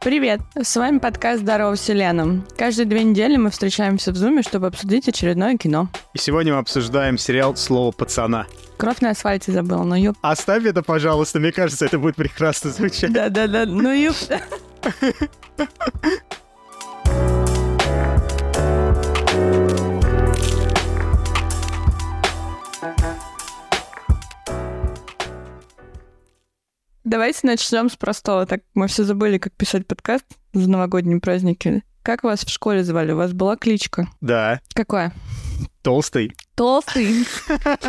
Привет! С вами подкаст «Здорово, Вселенная». Каждые две недели мы встречаемся в Зуме, чтобы обсудить очередное кино. И сегодня мы обсуждаем сериал «Слово пацана». Кровь на асфальте забыл, ну ёп. Оставь это, пожалуйста, мне кажется, это будет прекрасно звучать. Да-да-да, ну ёп. Давайте начнем с простого. Так мы все забыли, как писать подкаст за новогодние праздники. Как вас в школе звали? У вас была кличка? Да, Какая? толстый. Толстый.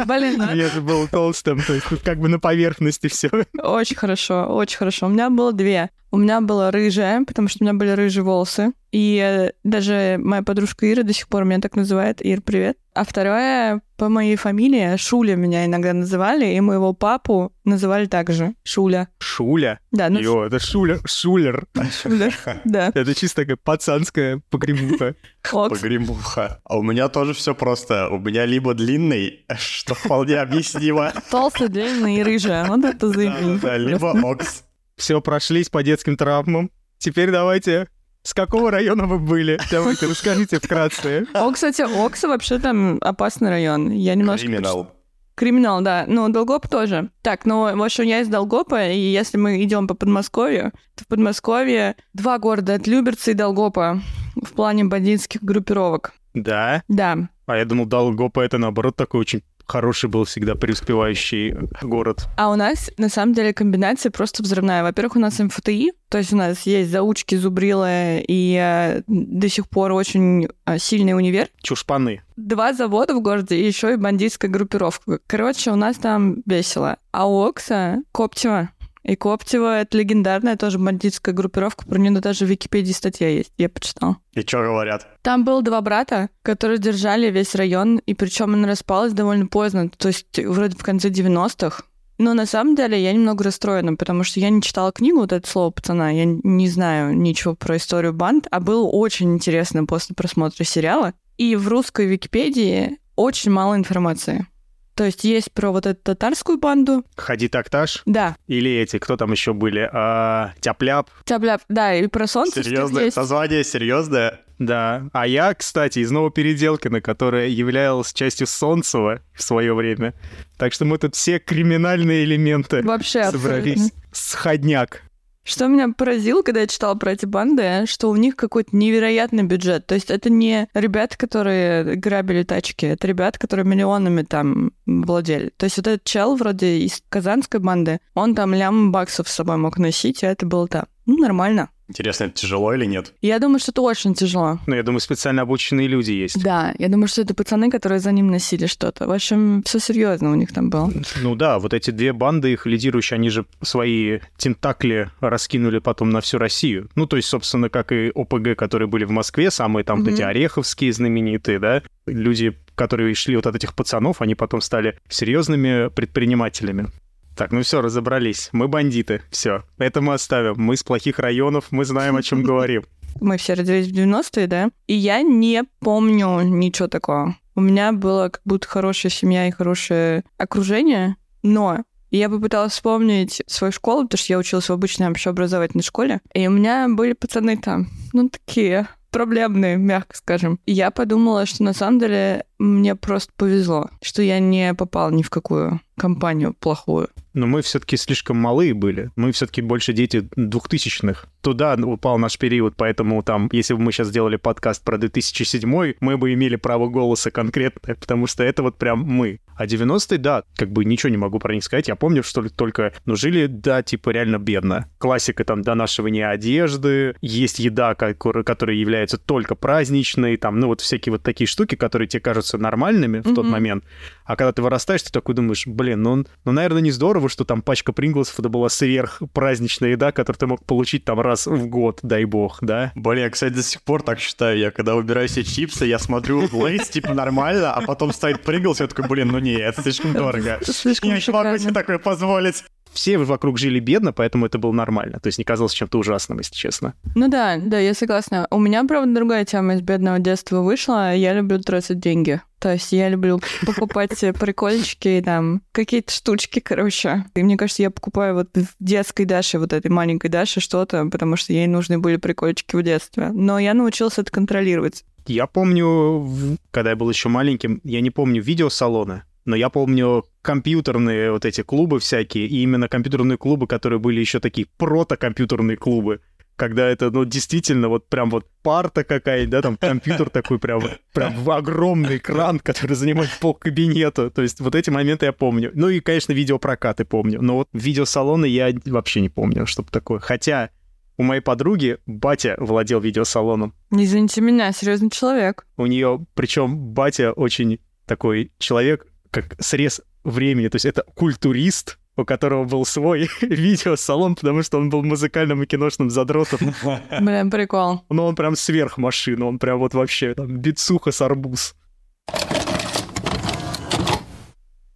Блин, ну Я же был толстым, то есть тут как бы на поверхности все. Очень хорошо, очень хорошо. У меня было две. У меня была рыжая, потому что у меня были рыжие волосы. И э, даже моя подружка Ира до сих пор меня так называет. Ир, привет. А второе, по моей фамилии, Шуля меня иногда называли, и моего папу называли также Шуля. Шуля. Да, ну Йо, это Шуля, Шулер. Шуля. Да. Это чисто такая пацанская погремуха. Погремуха. А у меня тоже все просто. У меня либо длинный, что вполне объяснимо, Толстый, длинный и рыжая. Вот это заявление. да, либо окс. Все, прошлись по детским травмам. Теперь давайте... С какого района вы были? Давайте, расскажите вкратце. О, кстати, Окса вообще там опасный район. Я немножко... Криминал. Криминал, да. Ну, Долгоп тоже. Так, ну, в общем, я из Долгопа, и если мы идем по Подмосковью, то в Подмосковье два города, это Люберцы и Долгопа, в плане бандитских группировок. Да? Да. А я думал, Долгопа это наоборот такой очень хороший был всегда преуспевающий город. А у нас, на самом деле, комбинация просто взрывная. Во-первых, у нас МФТИ, то есть у нас есть заучки, зубрилы и э, до сих пор очень э, сильный универ. Чушпаны. Два завода в городе и еще и бандитская группировка. Короче, у нас там весело. А у Окса Коптева. И Коптева — это легендарная тоже бандитская группировка. Про нее даже в Википедии статья есть, я почитала. И что говорят? Там было два брата, которые держали весь район, и причем она распалась довольно поздно, то есть вроде в конце 90-х. Но на самом деле я немного расстроена, потому что я не читала книгу вот это слово пацана, я не знаю ничего про историю банд, а было очень интересно после просмотра сериала. И в русской Википедии очень мало информации. То есть есть про вот эту татарскую банду. Ходи такташ. Да, Или эти, кто там еще были? А, Тяп-ляп. тяп да, и про солнце Серьезное есть. название, серьезное. Да. А я, кстати, из Новопеределкина, которая являлась частью Солнцева в свое время. Так что мы тут все криминальные элементы Вообще собрались. абсолютно. Сходняк. Что меня поразило, когда я читала про эти банды, что у них какой-то невероятный бюджет. То есть это не ребята, которые грабили тачки, это ребята, которые миллионами там владели. То есть вот этот чел вроде из казанской банды, он там лям баксов с собой мог носить, и это было там. Ну, нормально. Интересно, это тяжело или нет? Я думаю, что это очень тяжело. Ну, я думаю, специально обученные люди есть. Да, я думаю, что это пацаны, которые за ним носили что-то. В общем, все серьезно у них там было. Ну да, вот эти две банды, их лидирующие, они же свои тентакли раскинули потом на всю Россию. Ну, то есть, собственно, как и ОПГ, которые были в Москве, самые там вот эти ореховские знаменитые, да, люди, которые шли вот от этих пацанов, они потом стали серьезными предпринимателями. Так, ну все, разобрались. Мы бандиты. Все. Это мы оставим. Мы с плохих районов, мы знаем, о чем говорим. Мы все родились в 90-е, да? И я не помню ничего такого. У меня была как будто хорошая семья и хорошее окружение, но я попыталась вспомнить свою школу, потому что я училась в обычной общеобразовательной школе, и у меня были пацаны там, ну, такие проблемные, мягко скажем. И я подумала, что на самом деле мне просто повезло, что я не попала ни в какую компанию плохую. Но мы все-таки слишком малые были. Мы все-таки больше дети двухтысячных. Туда упал наш период, поэтому там, если бы мы сейчас сделали подкаст про 2007, мы бы имели право голоса конкретно, потому что это вот прям мы. А 90-е, да, как бы ничего не могу про них сказать. Я помню, что ли, только, ну, жили, да, типа реально бедно. Классика там донашивания одежды, есть еда, ко- которая является только праздничной, там, ну, вот всякие вот такие штуки, которые тебе кажутся нормальными в тот момент. А когда ты вырастаешь, ты такой думаешь, блин, ну, ну, наверное, не здорово, что там пачка Pringles ов это была сверх праздничная еда, которую ты мог получить там раз в год, дай бог, да? Блин, я, кстати, до сих пор так считаю. Я когда выбираю себе чипсы, я смотрю Lay's, типа, нормально, а потом стоит Pringles, я такой, блин, ну не, это слишком дорого. Слишком Я не могу себе такое позволить. Все вокруг жили бедно, поэтому это было нормально. То есть не казалось чем-то ужасным, если честно. Ну да, да, я согласна. У меня, правда, другая тема из бедного детства вышла. Я люблю тратить деньги. То есть я люблю покупать прикольчики, там, какие-то штучки, короче. И мне кажется, я покупаю вот в детской Даше, вот этой маленькой Даше что-то, потому что ей нужны были прикольчики в детстве. Но я научился это контролировать. Я помню, когда я был еще маленьким, я не помню видеосалоны, но я помню компьютерные вот эти клубы всякие, и именно компьютерные клубы, которые были еще такие прото-компьютерные клубы, когда это, ну, действительно, вот прям вот парта какая-нибудь, да, там компьютер такой прям, прям огромный экран, который занимает пол кабинета. То есть вот эти моменты я помню. Ну и, конечно, видеопрокаты помню. Но вот видеосалоны я вообще не помню, чтобы такое. Хотя у моей подруги батя владел видеосалоном. Не извините меня, серьезный человек. У нее, причем батя очень такой человек, как срез времени. То есть это культурист, у которого был свой видеосалон, потому что он был музыкальным и киношным задротом. Блин, прикол. Но он прям сверхмашина, он прям вот вообще там бицуха с арбуз.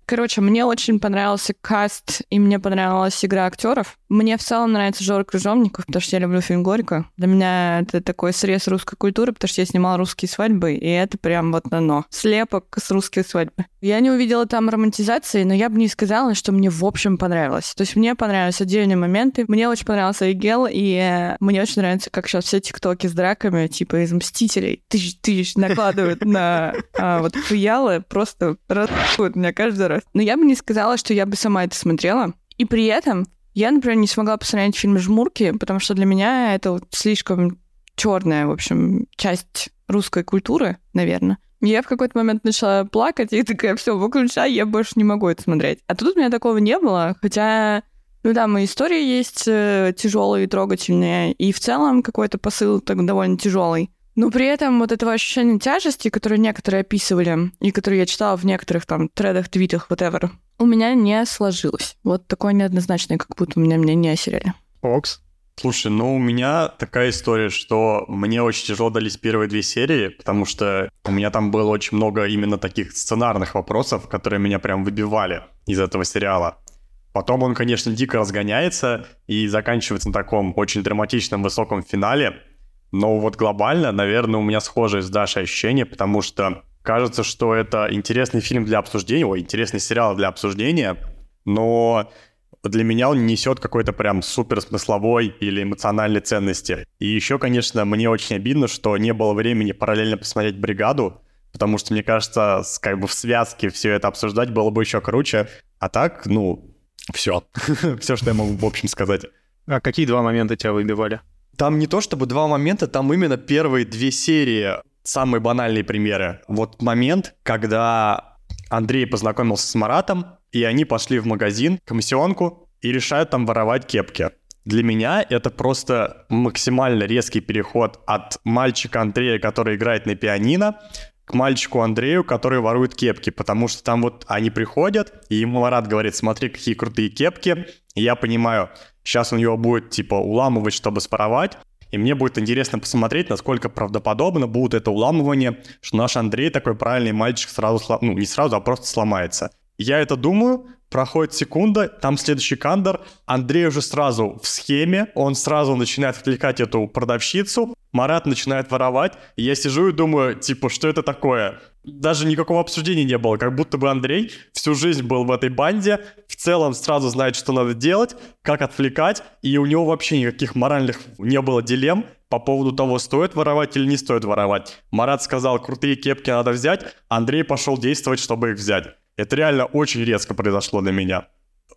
Короче, мне очень понравился каст, и мне понравилась игра актеров. Мне в целом нравится Жора Крыжовников, потому что я люблю фильм «Горько». Для меня это такой срез русской культуры, потому что я снимала русские свадьбы, и это прям вот оно. Слепок с русской свадьбы. Я не увидела там романтизации, но я бы не сказала, что мне в общем понравилось. То есть мне понравились отдельные моменты. Мне очень понравился Игел, и э, мне очень нравится, как сейчас все тиктоки с драками, типа из «Мстителей», тысяч тысяч накладывают на а, вот фиялы, просто расходят меня каждый раз. Но я бы не сказала, что я бы сама это смотрела. И при этом я, например, не смогла посмотреть фильм «Жмурки», потому что для меня это вот слишком черная, в общем, часть русской культуры, наверное. Я в какой-то момент начала плакать и такая, все, выключай, я больше не могу это смотреть. А тут у меня такого не было, хотя, ну да, мои истории есть э, тяжелые и трогательные, и в целом какой-то посыл так довольно тяжелый. Но при этом вот этого ощущения тяжести, которое некоторые описывали, и которые я читала в некоторых там тредах, твитах, whatever, у меня не сложилось. Вот такое неоднозначное, как будто у меня меня не осерили. Окс. Слушай, ну у меня такая история, что мне очень тяжело дались первые две серии, потому что у меня там было очень много именно таких сценарных вопросов, которые меня прям выбивали из этого сериала. Потом он, конечно, дико разгоняется и заканчивается на таком очень драматичном высоком финале, но вот глобально, наверное, у меня схожие с Дашей ощущения, потому что кажется, что это интересный фильм для обсуждения, ой, интересный сериал для обсуждения, но для меня он несет какой-то прям супер смысловой или эмоциональной ценности. И еще, конечно, мне очень обидно, что не было времени параллельно посмотреть «Бригаду», потому что, мне кажется, как бы в связке все это обсуждать было бы еще круче. А так, ну, все. все, что я могу в общем сказать. А какие два момента тебя выбивали? Там не то чтобы два момента, там именно первые две серии самые банальные примеры. Вот момент, когда Андрей познакомился с Маратом, и они пошли в магазин, комиссионку, и решают там воровать кепки. Для меня это просто максимально резкий переход от мальчика Андрея, который играет на пианино, к мальчику Андрею, который ворует кепки, потому что там вот они приходят, и ему Марат говорит, смотри, какие крутые кепки, и я понимаю, сейчас он его будет, типа, уламывать, чтобы споровать, и мне будет интересно посмотреть, насколько правдоподобно будет это уламывание, что наш Андрей, такой правильный мальчик, сразу, ну, не сразу, а просто сломается. Я это думаю, проходит секунда, там следующий кандр, Андрей уже сразу в схеме, он сразу начинает отвлекать эту продавщицу, Марат начинает воровать, и я сижу и думаю, типа, что это такое? Даже никакого обсуждения не было, как будто бы Андрей всю жизнь был в этой банде, в целом сразу знает, что надо делать, как отвлекать, и у него вообще никаких моральных не было дилемм по поводу того, стоит воровать или не стоит воровать. Марат сказал, крутые кепки надо взять, Андрей пошел действовать, чтобы их взять. Это реально очень резко произошло для меня.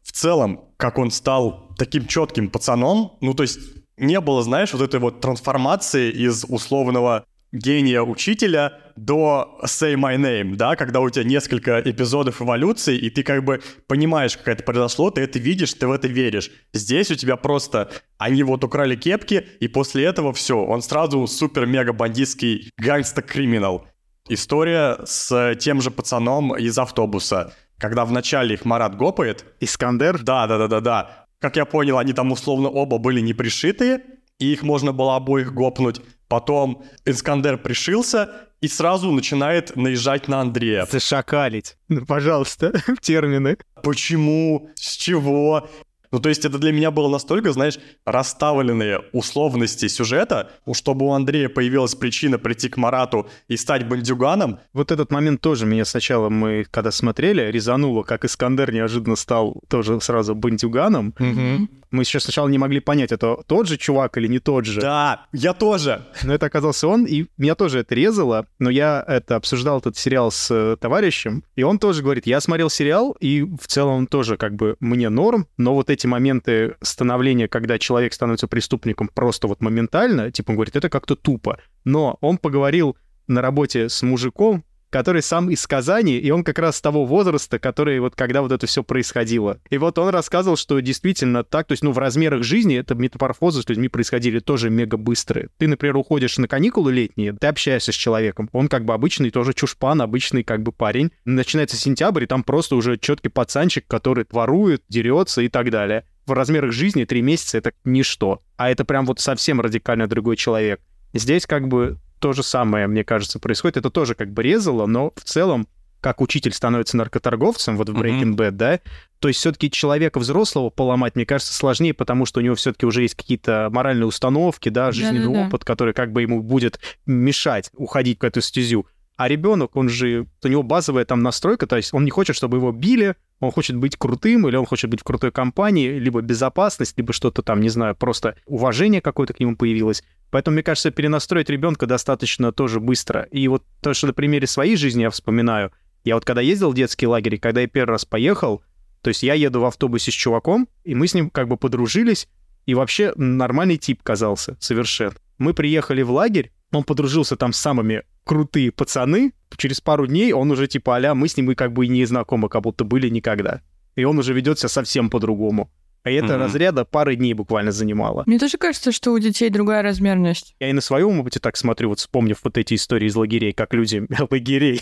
В целом, как он стал таким четким пацаном, ну то есть не было, знаешь, вот этой вот трансформации из условного гения учителя до Say My Name, да, когда у тебя несколько эпизодов эволюции, и ты как бы понимаешь, как это произошло, ты это видишь, ты в это веришь. Здесь у тебя просто они вот украли кепки, и после этого все, он сразу супер-мега бандитский гангста-криминал. История с тем же пацаном из автобуса. Когда вначале их Марат гопает. Искандер? Да, да, да, да, да. Как я понял, они там условно оба были не пришитые, и их можно было обоих гопнуть. Потом Искандер пришился и сразу начинает наезжать на Андрея. Зашакалить. Ну, пожалуйста, термины. Почему? С чего? Ну, то есть это для меня было настолько, знаешь, расставленные условности сюжета, чтобы у Андрея появилась причина прийти к Марату и стать бандюганом. Вот этот момент тоже меня сначала, мы когда смотрели, резануло, как Искандер неожиданно стал тоже сразу бандюганом. Угу. Мы сейчас сначала не могли понять, это тот же чувак или не тот же. Да, я тоже. Но это оказался он, и меня тоже это резало. Но я это обсуждал этот сериал с э, товарищем, и он тоже говорит, я смотрел сериал, и в целом тоже как бы мне норм, но вот эти моменты становления, когда человек становится преступником просто вот моментально, типа он говорит, это как-то тупо. Но он поговорил на работе с мужиком, который сам из Казани, и он как раз с того возраста, который вот когда вот это все происходило. И вот он рассказывал, что действительно так, то есть, ну, в размерах жизни это метаморфозы с людьми происходили тоже мега быстрые. Ты, например, уходишь на каникулы летние, ты общаешься с человеком, он как бы обычный тоже чушпан, обычный как бы парень. Начинается сентябрь, и там просто уже четкий пацанчик, который ворует, дерется и так далее. В размерах жизни три месяца — это ничто. А это прям вот совсем радикально другой человек. Здесь как бы то же самое, мне кажется, происходит. Это тоже как бы резало, но в целом как учитель становится наркоторговцем, вот в Breaking Bad, да, то есть все-таки человека взрослого поломать, мне кажется, сложнее, потому что у него все-таки уже есть какие-то моральные установки, да, жизненный Да-да-да. опыт, который как бы ему будет мешать уходить в эту стезю. А ребенок, он же, у него базовая там настройка, то есть он не хочет, чтобы его били, он хочет быть крутым, или он хочет быть в крутой компании, либо безопасность, либо что-то там, не знаю, просто уважение какое-то к нему появилось. Поэтому, мне кажется, перенастроить ребенка достаточно тоже быстро. И вот то, что на примере своей жизни я вспоминаю, я вот когда ездил в детский лагерь, и когда я первый раз поехал, то есть я еду в автобусе с чуваком, и мы с ним как бы подружились, и вообще нормальный тип казался совершенно. Мы приехали в лагерь, он подружился там с самыми крутые пацаны. Через пару дней он уже типа а мы с ним и как бы и не знакомы, как будто были никогда. И он уже ведет себя совсем по-другому. А это Мгм. разряда пары дней буквально занимало. Мне тоже кажется, что у детей другая размерность. Я и на своем опыте так смотрю, вот вспомнив вот эти истории из лагерей, как люди лагерей,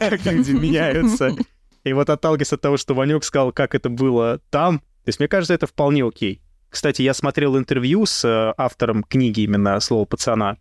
как люди меняются. И вот отталкиваясь от того, что Ванек сказал, как это было там, то есть мне кажется, это вполне окей. Кстати, я смотрел интервью с э, автором книги именно «Слово пацана»,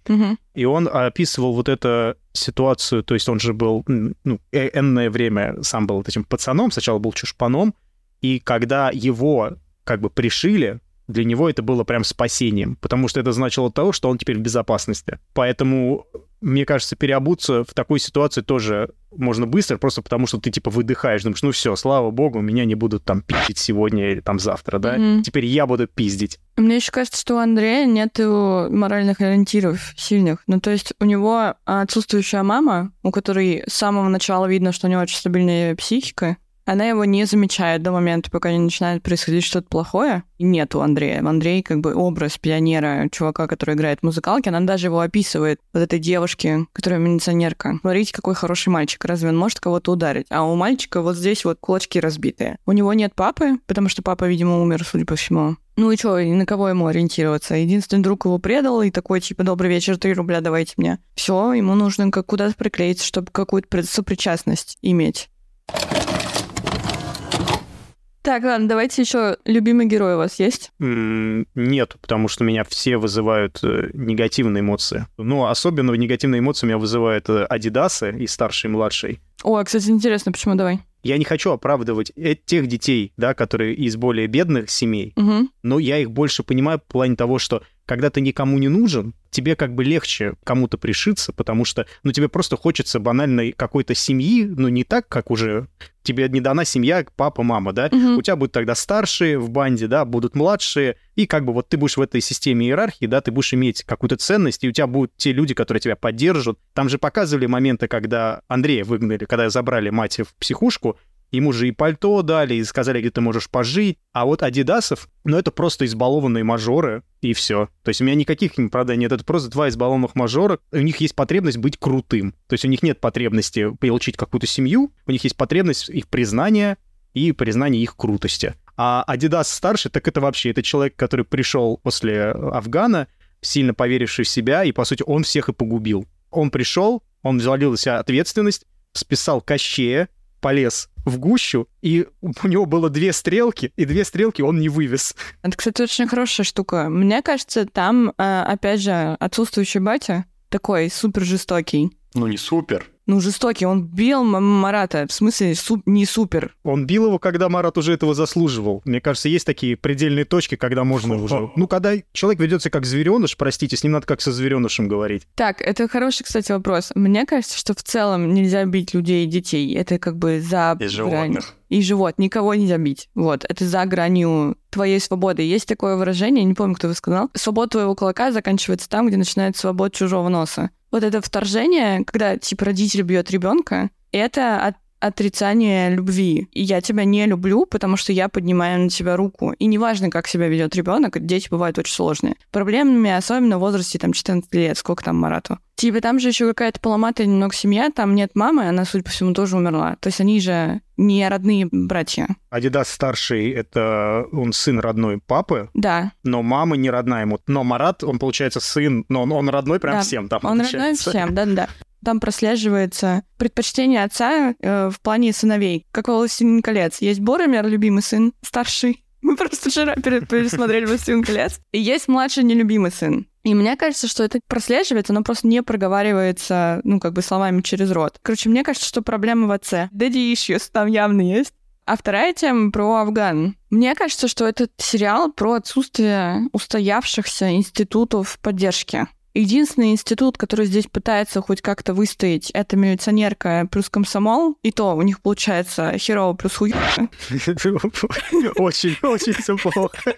и он описывал вот эту ситуацию, то есть он же был, ну, э- энное время сам был этим пацаном, сначала был чушпаном, и когда его как бы пришили, для него это было прям спасением, потому что это значило того, что он теперь в безопасности. Поэтому, мне кажется, переобуться в такой ситуации тоже можно быстро, просто потому что ты типа выдыхаешь, думаешь, ну все, слава богу, меня не будут там пиздить сегодня или там завтра, да? Мгм. Теперь я буду пиздить. Мне еще кажется, что у Андрея нет моральных ориентиров сильных. Ну, то есть у него отсутствующая мама, у которой с самого начала видно, что у него очень стабильная психика, она его не замечает до момента, пока не начинает происходить что-то плохое. И нет у Андрея. Андрей как бы образ пионера, чувака, который играет в музыкалке, она даже его описывает. Вот этой девушки, которая милиционерка. Смотрите, какой хороший мальчик. Разве он может кого-то ударить? А у мальчика вот здесь вот кулачки разбитые. У него нет папы, потому что папа, видимо, умер, судя по всему. Ну и что, на кого ему ориентироваться? Единственный друг его предал, и такой, типа, добрый вечер, 3 рубля давайте мне. Все, ему нужно как куда-то приклеиться, чтобы какую-то сопричастность иметь. Так, ладно, давайте еще любимый герой у вас есть? Нет, потому что меня все вызывают э, негативные эмоции. Ну, особенно негативные эмоции меня вызывают э, Адидасы и старший, и младший. О, кстати, интересно, почему давай? Я не хочу оправдывать э- тех детей, да, которые из более бедных семей, Угу. но я их больше понимаю в плане того, что когда ты никому не нужен, тебе как бы легче кому-то пришиться, потому что, ну, тебе просто хочется банальной какой-то семьи, ну, не так, как уже тебе не дана семья, папа, мама, да, Мгм. у тебя будут тогда старшие в банде, да, будут младшие, и как бы вот ты будешь в этой системе иерархии, да, ты будешь иметь какую-то ценность, и у тебя будут те люди, которые тебя поддержат. Там же показывали моменты, когда Андрея выгнали, когда забрали мать в психушку, Ему же и пальто дали, и сказали, где ты можешь пожить. А вот Адидасов, ну, это просто избалованные мажоры, и все. То есть у меня никаких, правда, нет. Это просто два избалованных мажора. У них есть потребность быть крутым. То есть у них нет потребности получить какую-то семью, у них есть потребность их признания и признания их крутости. А Адидас старший, так это вообще, это человек, который пришел после Афгана, сильно поверивший в себя, и, по сути, он всех и погубил. Он пришел, он взвалил на себя ответственность, списал Кощея, полез в гущу, и у него было две стрелки, и две стрелки он не вывез. Это, кстати, очень хорошая штука. Мне кажется, там, э, опять же, отсутствующий батя такой супер жестокий. Ну, не супер. Ну, жестокий. Он бил Марата, в смысле, суп, не супер. Он бил его, когда Марат уже этого заслуживал. Мне кажется, есть такие предельные точки, когда можно уже... Ну, когда человек ведется как звереныш, простите, с ним надо как со зверенышем говорить. Так, это хороший, кстати, вопрос. Мне кажется, что в целом нельзя бить людей и детей. Это как бы за... И животных. И живот. Никого нельзя бить. Вот. Это за гранью твоей свободы. Есть такое выражение, не помню, кто вы сказал. Свобода твоего кулака заканчивается там, где начинается свобода чужого носа. Вот это вторжение, когда, типа, родитель бьет ребенка, это от отрицание любви. И я тебя не люблю, потому что я поднимаю на тебя руку. И неважно, как себя ведет ребенок, дети бывают очень сложные. Проблемными, особенно в возрасте там 14 лет, сколько там Марату. Типа там же еще какая-то поломатая немного семья, там нет мамы, она, судя по всему, тоже умерла. То есть они же не родные братья. Адидас старший — это он сын родной папы. Да. Но мама не родная ему. Но Марат, он, получается, сын, но он, он родной прям да. всем там. Он получается. родной всем, да-да-да там прослеживается предпочтение отца э, в плане сыновей. Как во «Властелин колец». Есть Боромер, любимый сын, старший. Мы просто вчера пересмотрели «Властелин колец». И есть младший нелюбимый сын. И мне кажется, что это прослеживается, но просто не проговаривается, ну, как бы словами через рот. Короче, мне кажется, что проблема в отце. Daddy issues там явно есть. А вторая тема про Афган. Мне кажется, что этот сериал про отсутствие устоявшихся институтов поддержки. Единственный институт, который здесь пытается хоть как-то выстоять, это милиционерка плюс комсомол. И то у них получается херово плюс хуй. Очень, очень все плохо.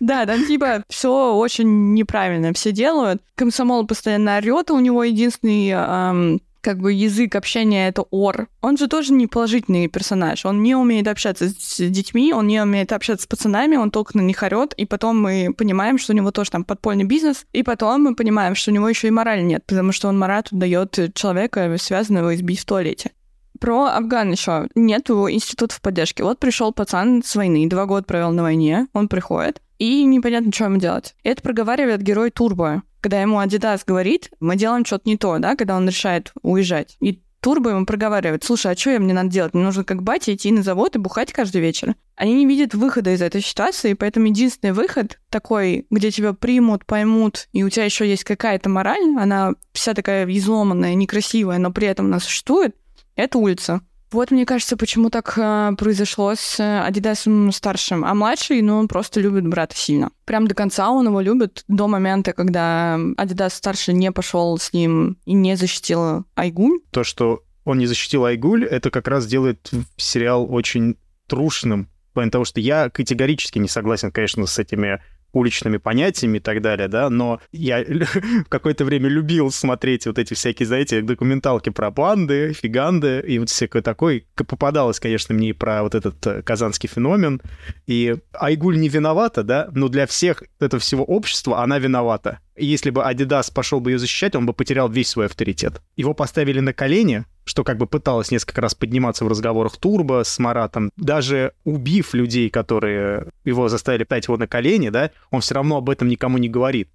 Да, там типа все очень неправильно все делают. Комсомол постоянно орет, у него единственный как бы язык общения это Ор. Он же тоже не положительный персонаж. Он не умеет общаться с детьми, он не умеет общаться с пацанами, он только на них орет, и потом мы понимаем, что у него тоже там подпольный бизнес, и потом мы понимаем, что у него еще и мораль нет, потому что он Марату дает человека, связанного избить в туалете. Про Афган еще. Нету институтов поддержки. Вот пришел пацан с войны, два года провел на войне, он приходит, и непонятно, что ему делать. Это проговаривает герой Турбо когда ему Адидас говорит, мы делаем что-то не то, да, когда он решает уезжать. И Турбо ему проговаривает, слушай, а что мне надо делать? Мне нужно как батя идти на завод и бухать каждый вечер. Они не видят выхода из этой ситуации, поэтому единственный выход такой, где тебя примут, поймут, и у тебя еще есть какая-то мораль, она вся такая изломанная, некрасивая, но при этом она существует, это улица. Вот, мне кажется, почему так э, произошло с Адидасом старшим. А младший, ну, он просто любит брата сильно. Прям до конца он его любит, до момента, когда Адидас старший не пошел с ним и не защитил Айгуль. То, что он не защитил Айгуль, это как раз делает сериал очень трушным. В плане того, что я категорически не согласен, конечно, с этими уличными понятиями и так далее, да, но я в какое-то время любил смотреть вот эти всякие, знаете, документалки про банды, фиганды и вот всякое такое. Попадалось, конечно, мне и про вот этот э, казанский феномен. И Айгуль не виновата, да, но для всех этого всего общества она виновата. И если бы Адидас пошел бы ее защищать, он бы потерял весь свой авторитет. Его поставили на колени, что как бы пыталась несколько раз подниматься в разговорах Турбо с Маратом. Даже убив людей, которые его заставили пять его на колени, да, он все равно об этом никому не говорит.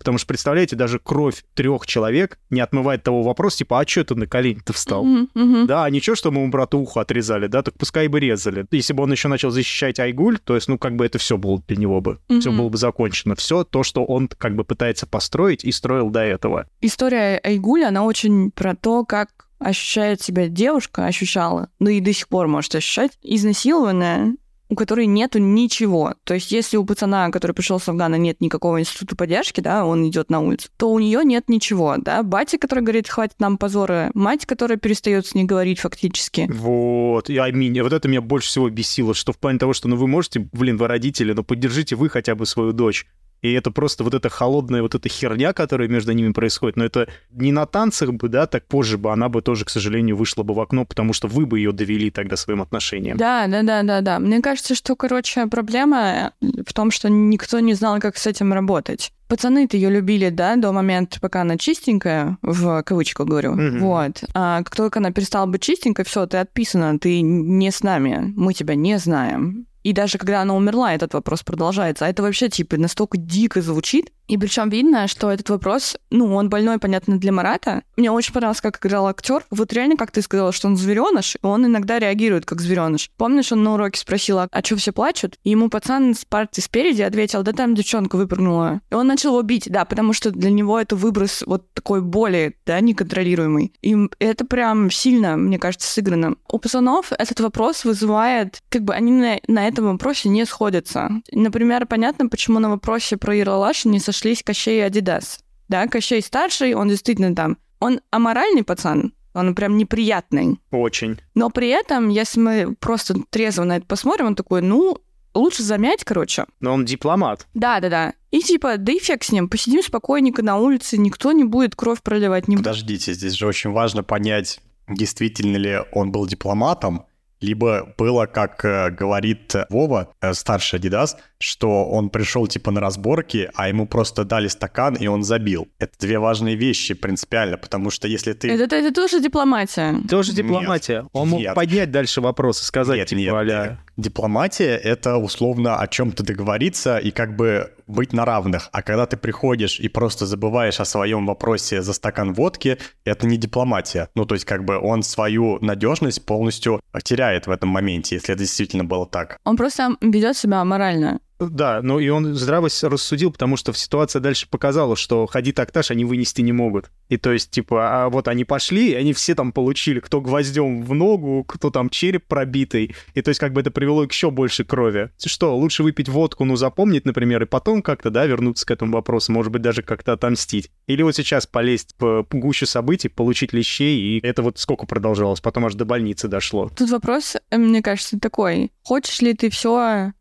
Потому что, представляете, даже кровь трех человек не отмывает того вопроса, типа, а что ты на колени-то встал? Mm-hmm, mm-hmm. Да, а ничего, что мы ему брату ухо отрезали, да, так пускай бы резали. Если бы он еще начал защищать Айгуль, то есть, ну, как бы это все было для него бы. Mm-hmm. Все было бы закончено. Все то, что он как бы пытается построить и строил до этого. История Айгуля, она очень про то, как ощущает себя девушка, ощущала, ну и до сих пор может ощущать, изнасилованная у которой нету ничего. То есть, если у пацана, который пришел с Афгана, нет никакого института поддержки, да, он идет на улицу, то у нее нет ничего, да. Батя, который говорит, хватит нам позора, мать, которая перестает с ней говорить фактически. Вот, и Аминь. Вот это меня больше всего бесило, что в плане того, что, ну, вы можете, блин, вы родители, но поддержите вы хотя бы свою дочь. И это просто вот эта холодная вот эта херня, которая между ними происходит. Но это не на танцах бы, да, так позже бы она бы тоже, к сожалению, вышла бы в окно, потому что вы бы ее довели тогда своим отношениям. Да, да, да, да, да. Мне кажется, что, короче, проблема в том, что никто не знал, как с этим работать. Пацаны-то ее любили, да, до момента, пока она чистенькая, в кавычках говорю. Mm-hmm. Вот. А как только она перестала быть чистенькой, все, ты отписана, ты не с нами, мы тебя не знаем. И даже когда она умерла, этот вопрос продолжается. А это вообще, типа, настолько дико звучит. И причем видно, что этот вопрос, ну, он больной, понятно, для Марата. Мне очень понравилось, как играл актер. Вот реально, как ты сказала, что он звереныш, и он иногда реагирует как звереныш. Помнишь, он на уроке спросил, а, а что все плачут? И ему пацан с парты спереди ответил, да там девчонка выпрыгнула. И он начал его бить, да, потому что для него это выброс вот такой боли, да, неконтролируемый. И это прям сильно, мне кажется, сыграно. У пацанов этот вопрос вызывает, как бы они на, на этом вопросе не сходятся. Например, понятно, почему на вопросе про Ералаш не сошлись Кощей и Адидас. Да, Кощей старший, он действительно там, он аморальный пацан, он прям неприятный. Очень. Но при этом, если мы просто трезво на это посмотрим, он такой, ну, лучше замять, короче. Но он дипломат. Да-да-да. И типа, да и фиг с ним, посидим спокойненько на улице, никто не будет кровь проливать. Не... Подождите, здесь же очень важно понять, действительно ли он был дипломатом, либо было, как э, говорит Вова, э, старший Адидас, что он пришел типа на разборки, а ему просто дали стакан, и он забил. Это две важные вещи принципиально, потому что если ты... Это, это, это тоже дипломатия. Тоже дипломатия. Нет, он мог нет. поднять дальше вопрос и сказать, Нет, типа, нет, а-ля, Дипломатия — это условно о чем-то договориться и как бы быть на равных. А когда ты приходишь и просто забываешь о своем вопросе за стакан водки, это не дипломатия. Ну, то есть как бы он свою надежность полностью теряет в этом моменте, если это действительно было так. Он просто ведет себя аморально. Да, ну и он здраво рассудил, потому что ситуация дальше показала, что ходить актаж они вынести не могут. И то есть, типа, а вот они пошли, и они все там получили, кто гвоздем в ногу, кто там череп пробитый. И то есть, как бы это привело к еще больше крови. Что, лучше выпить водку, ну, запомнить, например, и потом как-то, да, вернуться к этому вопросу, может быть, даже как-то отомстить. Или вот сейчас полезть в гущу событий, получить лещей, и это вот сколько продолжалось, потом аж до больницы дошло. Тут вопрос, э, мне кажется, такой. Хочешь ли ты все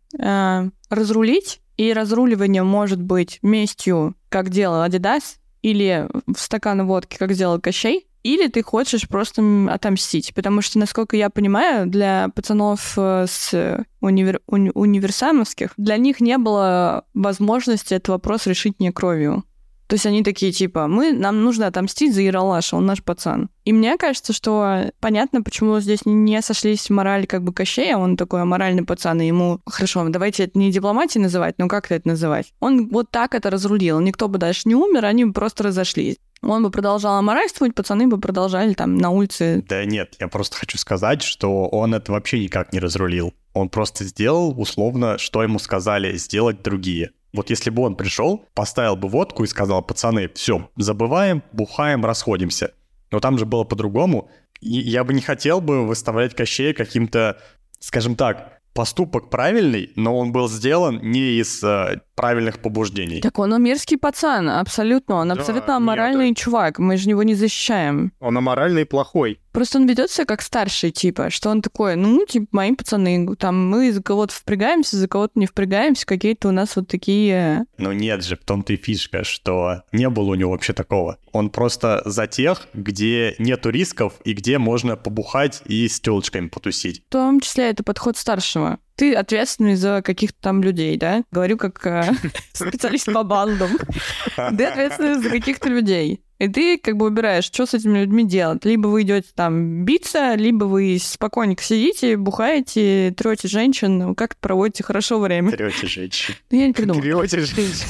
разрулить? И разруливание может быть местью, как делал Адидас, или в стакан водки, как сделал Кощей, или ты хочешь просто отомстить. Потому что, насколько я понимаю, для пацанов э, с универ- уни- универсамовских, для них не было возможности этот вопрос решить не кровью. То есть они такие, типа, мы, нам нужно отомстить за Яралаша, он наш пацан. И мне кажется, что понятно, почему здесь не сошлись мораль как бы Кощея, он такой аморальный пацан, и ему, хорошо, давайте это не дипломатией называть, но как это называть? Он вот так это разрулил, никто бы дальше не умер, они бы просто разошлись. Он бы продолжал аморальствовать, пацаны бы продолжали там на улице. Да нет, я просто хочу сказать, что он это вообще никак не разрулил. Он просто сделал условно, что ему сказали сделать другие. Вот если бы он пришел, поставил бы водку и сказал, пацаны, все, забываем, бухаем, расходимся. Но там же было по-другому. И я бы не хотел бы выставлять Кощея каким-то, скажем так, поступок правильный, но он был сделан не из э, правильных побуждений. Так он мерзкий пацан, абсолютно. Он Да, абсолютно нет, аморальный чувак. Мы же его не защищаем. Он аморальный и плохой. Просто он ведет себя как старший, типа, что он такой, ну, типа, мои пацаны, там, мы за кого-то впрягаемся, за кого-то не впрягаемся, какие-то у нас вот такие... Но нет же, в том-то и фишка, что не было у него вообще такого. Он просто за тех, где нету рисков и где можно побухать и с телочками потусить. В том числе это подход старшего. Ты ответственный за каких-то там людей, да? Говорю как э, специалист по бандам. Ты ответственный за каких-то людей. И ты как бы выбираешь, что с этими людьми делать. Либо вы идете там биться, либо вы спокойненько сидите, бухаете, трете женщин, ну, как проводите хорошо время. Трете женщин. Ну, я не придумала. Берете женщин,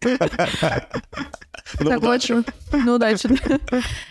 Так вот, ну удачи.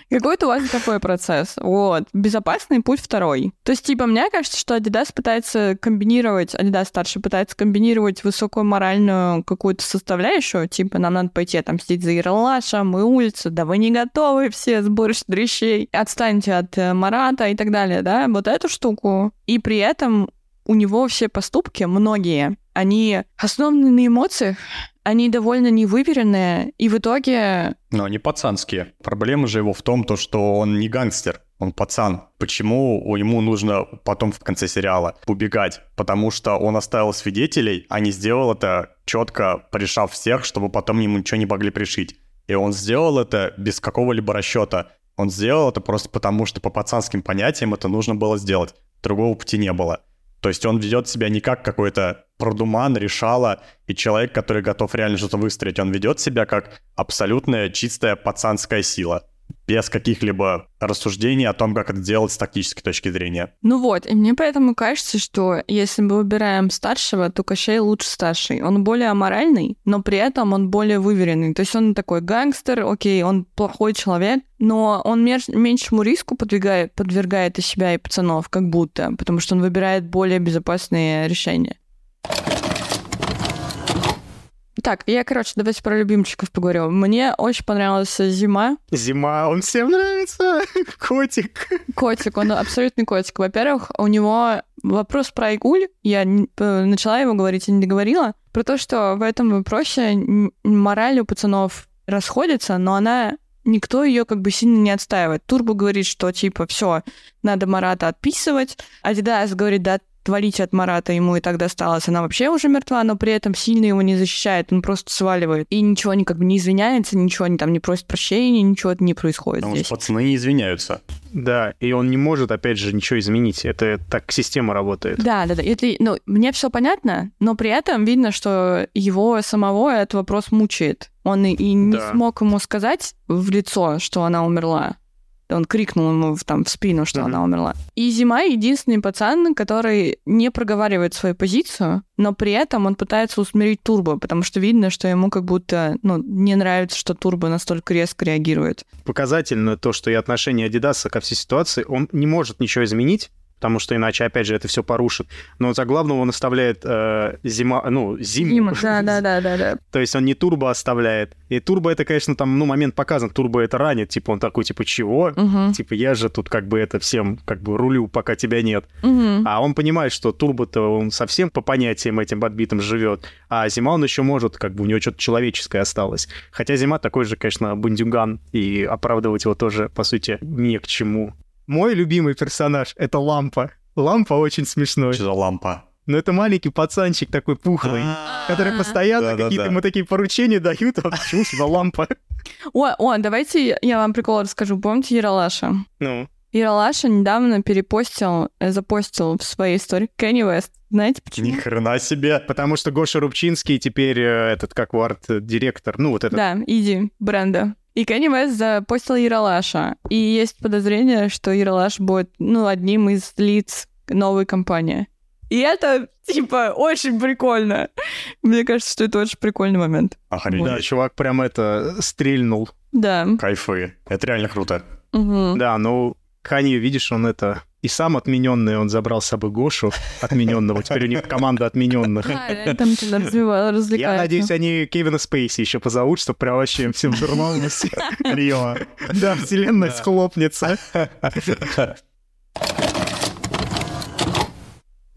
Какой-то у вас такой процесс. Вот. Безопасный путь второй. То есть, типа, мне кажется, что Adidas пытается комбинировать, Adidas старший пытается комбинировать высокую моральную какую-то составляющую, типа, нам надо пойти отомстить за Ералаша, мы улица, да вы не готовы все, сборище дрищей, отстаньте от э, Марата и так далее, да, вот эту штуку. И при этом у него все поступки, многие, они основаны на эмоциях, они довольно невыверенные, и в итоге Но они пацанские. Проблема же его в том, то, что он не гангстер, он пацан. Почему ему нужно потом в конце сериала убегать? Потому что он оставил свидетелей, а не сделал это четко, порешав всех, чтобы потом ему ничего не могли пришить. И он сделал это без какого-либо расчета. Он сделал это просто потому, что по пацанским понятиям это нужно было сделать. Другого пути не было. То есть он ведет себя не как какой-то продуман, решала и человек, который готов реально что-то выстроить. Он ведет себя как абсолютная чистая пацанская сила. Без каких-либо рассуждений о том, как это делать с тактической точки зрения. Ну вот, и мне поэтому кажется, что если мы выбираем старшего, то Кощей лучше старший. Он более аморальный, но при этом он более выверенный. То есть он такой гангстер, окей, он плохой человек, но он меньшему риску подвигает, подвергает и себя, и пацанов, как будто, потому что он выбирает более безопасные решения. Так, я, короче, давайте про любимчиков поговорю. Мне очень понравилась зима. Зима, он всем нравится. Котик. Котик, он абсолютный котик. Во-первых, у него вопрос про Айгуль. Я начала его говорить и не договорила. Про то, что в этом вопросе мораль у пацанов расходится, но она никто ее как бы сильно не отстаивает. Турбо говорит, что типа все, надо Марата отписывать. Адидас говорит, да, отвалить от Марата ему и так досталось. Она вообще уже мертва, но при этом сильно его не защищает, он просто сваливает. И ничего не как бы не извиняется, ничего не там не просит прощения, ничего не происходит Потому здесь. что пацаны не извиняются. Да, и он не может, опять же, ничего изменить. Это так система работает. Да, да, да. Это, ну, мне все понятно, но при этом видно, что его самого этот вопрос мучает. Он и, и не Да. смог ему сказать в лицо, что она умерла. Он крикнул ему в, там, в спину, что Мгм. она умерла. И Зима единственный пацан, который не проговаривает свою позицию, но при этом он пытается усмирить Турбо, потому что видно, что ему как будто ну, не нравится, что Турбо настолько резко реагирует. Показательно то, что и отношение Адидаса ко всей ситуации, он не может ничего изменить, потому что иначе, опять же, это все порушит. Но за главного он оставляет э, зима, ну, зиму. Дима, да, да, да, да, да. То есть он не турбо оставляет. И турбо это, конечно, там, ну, момент показан, турбо это ранит, типа он такой, типа, чего? Мгм. Типа, я же тут как бы это всем как бы рулю, пока тебя нет. Мгм. А он понимает, что турбо-то он совсем по понятиям этим подбитым живет, а зима он еще может, как бы у него что-то человеческое осталось. Хотя зима такой же, конечно, бандюган, и оправдывать его тоже, по сути, не к чему. Мой любимый персонаж — это Лампа. Лампа очень смешной. Что за лампа? Но это маленький пацанчик такой пухлый, который постоянно какие-то ему такие поручения дают, а почему сюда лампа? О, о, давайте я вам прикол расскажу. Помните Яралаша? Ну, Яралаша недавно перепостил, э, запостил в своей истории Кенни Уэст. Знаете почему? Ни хрена себе. потому что Гоша Рубчинский теперь э, этот, как у арт-директор, ну, вот этот Да, Иди бренда. И Кенни Уэст запостил Яралаша. И есть подозрение, что Яралаш будет, ну, одним из лиц новой компании. И это, типа, очень прикольно. Мне кажется, что это очень прикольный момент. Охренеть. Да, чувак прям это стрельнул. Да. Кайфы. Это реально круто. Мгм. Да, ну, Канье, видишь, он это... И сам отмененный, он забрал с собой Гошу отмененного. Теперь у них команда отмененных. Там Я надеюсь, они Кевина Спейси еще позовут, чтобы прям вообще всем. Рио. Да, вселенная схлопнется.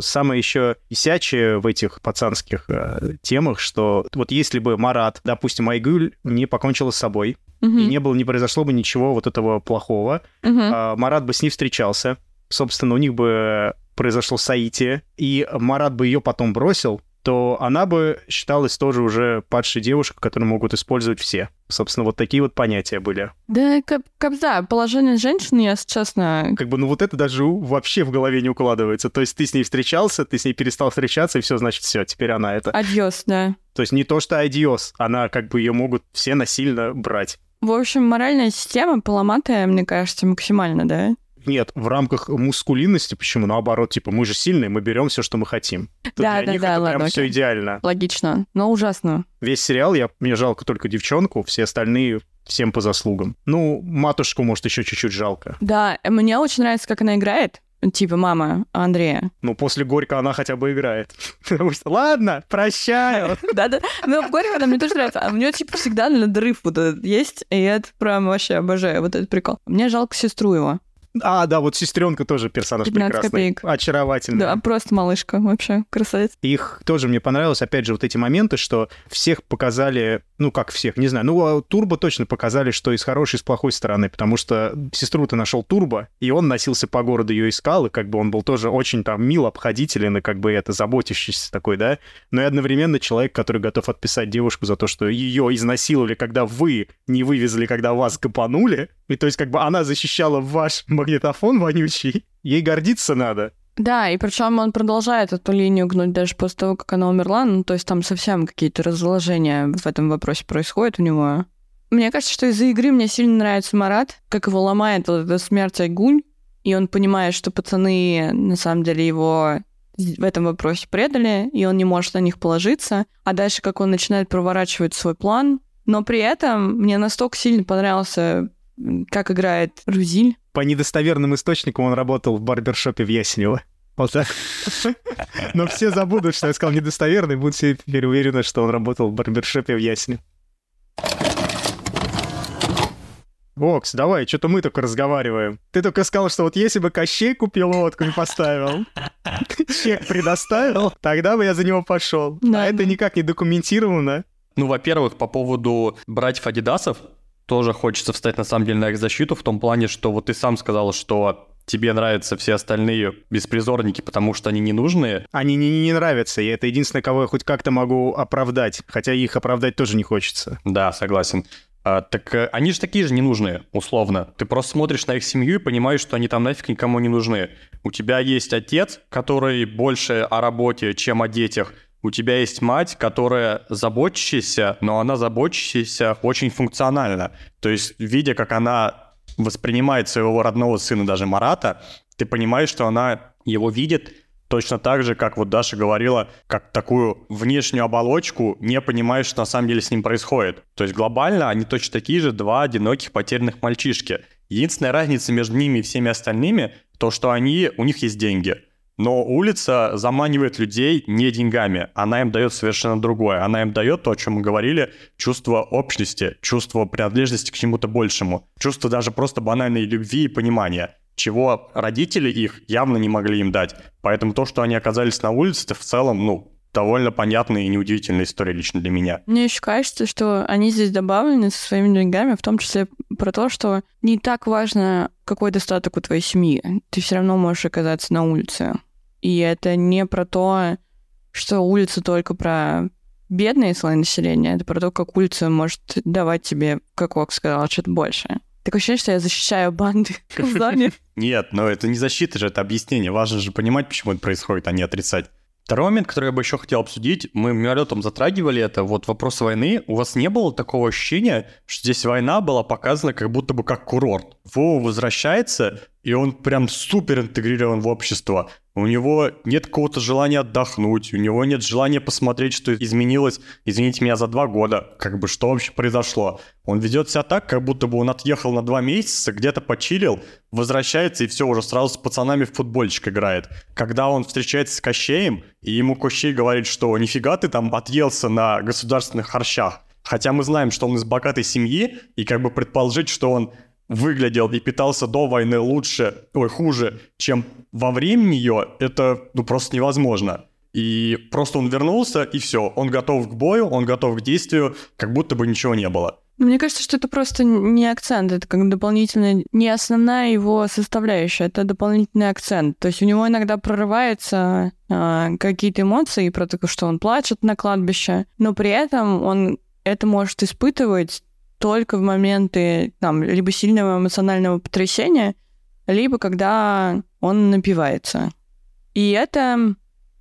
Самое еще висячее в этих пацанских э, темах, что вот если бы Марат, допустим, Айгуль не покончила с собой, Мгм. и не было, не произошло бы ничего вот этого плохого, Мгм. а, Марат бы с ней встречался, собственно, у них бы произошло соитие, и Марат бы ее потом бросил, то она бы считалась тоже уже падшей девушкой, которую могут использовать все. Собственно, вот такие вот понятия были. Да, как, как да, положение женщины, я честно... Как бы, ну вот это даже вообще в голове не укладывается. То есть ты с ней встречался, ты с ней перестал встречаться, и все, значит, все, теперь она это. Адьос, да. То есть не то, что адиос, она как бы ее могут все насильно брать. В общем, моральная система поломатая, мне кажется, максимально, да? Нет, в рамках мускулинности, почему? Наоборот, типа, мы же сильные, мы берем все, что мы хотим. То Да, для да, них да, это ладно, прям все идеально. Логично, но ужасно. Весь сериал, я, мне жалко только девчонку, все остальные всем по заслугам. Ну, матушку, может, еще чуть-чуть жалко. Да, мне очень нравится, как она играет. Типа мама Андрея. Ну, после Горько она хотя бы играет. Потому что, ладно, прощаю. Да-да. Но в Горе она мне тоже нравится. А у нее, типа, всегда надрыв вот этот есть. И это прям вообще обожаю. Вот этот прикол. Мне жалко сестру его. А, да, вот сестренка тоже персонаж 15 прекрасный. копеек. Очаровательный. Да, просто малышка вообще. Красавец. Их тоже мне понравилось, опять же, вот эти моменты, что всех показали, ну, как всех, не знаю, ну, а Турбо точно показали, что и с хорошей, и с плохой стороны, потому что сестру-то нашел Турбо, и он носился по городу, ее искал, и как бы он был тоже очень там мил, обходителен, и как бы это, заботящийся такой, да, но и одновременно человек, который готов отписать девушку за то, что ее изнасиловали, когда вы не вывезли, когда вас копанули, и то есть как бы она защищала ваш магнитофон вонючий, ей гордиться надо. Да, и причем он продолжает эту линию гнуть даже после того, как она умерла. Ну, то есть там совсем какие-то разложения в этом вопросе происходят у него. Мне кажется, что из-за игры мне сильно нравится Марат, как его ломает вот эта смерть Айгуль, и он понимает, что пацаны на самом деле его в этом вопросе предали, и он не может на них положиться. А дальше, как он начинает проворачивать свой план. Но при этом мне настолько сильно понравился, как играет Рузиль. По недостоверным источникам он работал в барбершопе в Яснево. Вот так. Но все забудут, что я сказал недостоверный, будут все теперь уверены, что он работал в барбершопе в Ясне. Вокс, давай, что-то мы только разговариваем. Ты только сказал, что вот если бы Кощей купил лодку и поставил, чек предоставил, тогда бы я за него пошел. Да. А это никак не документировано. Ну, во-первых, по поводу братьев Адидасов, тоже хочется встать на самом деле на их защиту в том плане, что вот ты сам сказал, что тебе нравятся все остальные беспризорники, потому что они ненужные. Они не, не нравятся, и это единственное, кого я хоть как-то могу оправдать. Хотя их оправдать тоже не хочется. Да, согласен. А, так э, они же такие же ненужные, условно. Ты просто смотришь на их семью и понимаешь, что они там нафиг никому не нужны. У тебя есть отец, который больше о работе, чем о детях. У тебя есть мать, которая заботящаяся, но она заботящаяся очень функционально. То есть, видя, как она воспринимает своего родного сына, даже Марата, ты понимаешь, что она его видит точно так же, как вот Даша говорила, как такую внешнюю оболочку, не понимаешь, что на самом деле с ним происходит. То есть глобально они точно такие же два одиноких потерянных мальчишки. Единственная разница между ними и всеми остальными, то, что они, у них есть деньги. Но улица заманивает людей не деньгами, она им дает совершенно другое. Она им дает то, о чем мы говорили, чувство общности, чувство принадлежности к чему-то большему, чувство даже просто банальной любви и понимания чего родители их явно не могли им дать. Поэтому то, что они оказались на улице, это в целом, ну, довольно понятная и неудивительная история лично для меня. Мне еще кажется, что они здесь добавлены со своими деньгами, в том числе про то, что не так важно, какой достаток у твоей семьи. Ты все равно можешь оказаться на улице. И это не про то, что улица только про бедные слои населения, это про то, как улица может давать тебе, как Ок сказал, что-то большее. Такое ощущение, что я защищаю банды в Казани. Нет, но это не защита же, это объяснение. Важно же понимать, почему это происходит, а не отрицать. Второй момент, который я бы еще хотел обсудить, мы мимолетом затрагивали это, вот вопрос войны. У вас не было такого ощущения, что здесь война была показана как будто бы как курорт? Вова возвращается, и он прям супер интегрирован в общество. У него нет какого-то желания отдохнуть, у него нет желания посмотреть, что изменилось, извините меня, за два года, как бы что вообще произошло. Он ведет себя так, как будто бы он отъехал на два месяца, где-то почилил, возвращается и все, уже сразу с пацанами в футбольчик играет. Когда он встречается с Кощеем, и ему Кощей говорит, что нифига ты там отъелся на государственных харчах, Хотя мы знаем, что он из богатой семьи, и как бы предположить, что он выглядел и питался до войны лучше, ой, хуже, чем во время нее, это ну, просто невозможно. И просто он вернулся, и все, он готов к бою, он готов к действию, как будто бы ничего не было. Мне кажется, что это просто не акцент, это как дополнительная, не основная его составляющая, это дополнительный акцент. То есть у него иногда прорываются э, какие-то эмоции про то, что он плачет на кладбище, но при этом он это может испытывать только в моменты там, либо сильного эмоционального потрясения, либо когда он напивается. И это,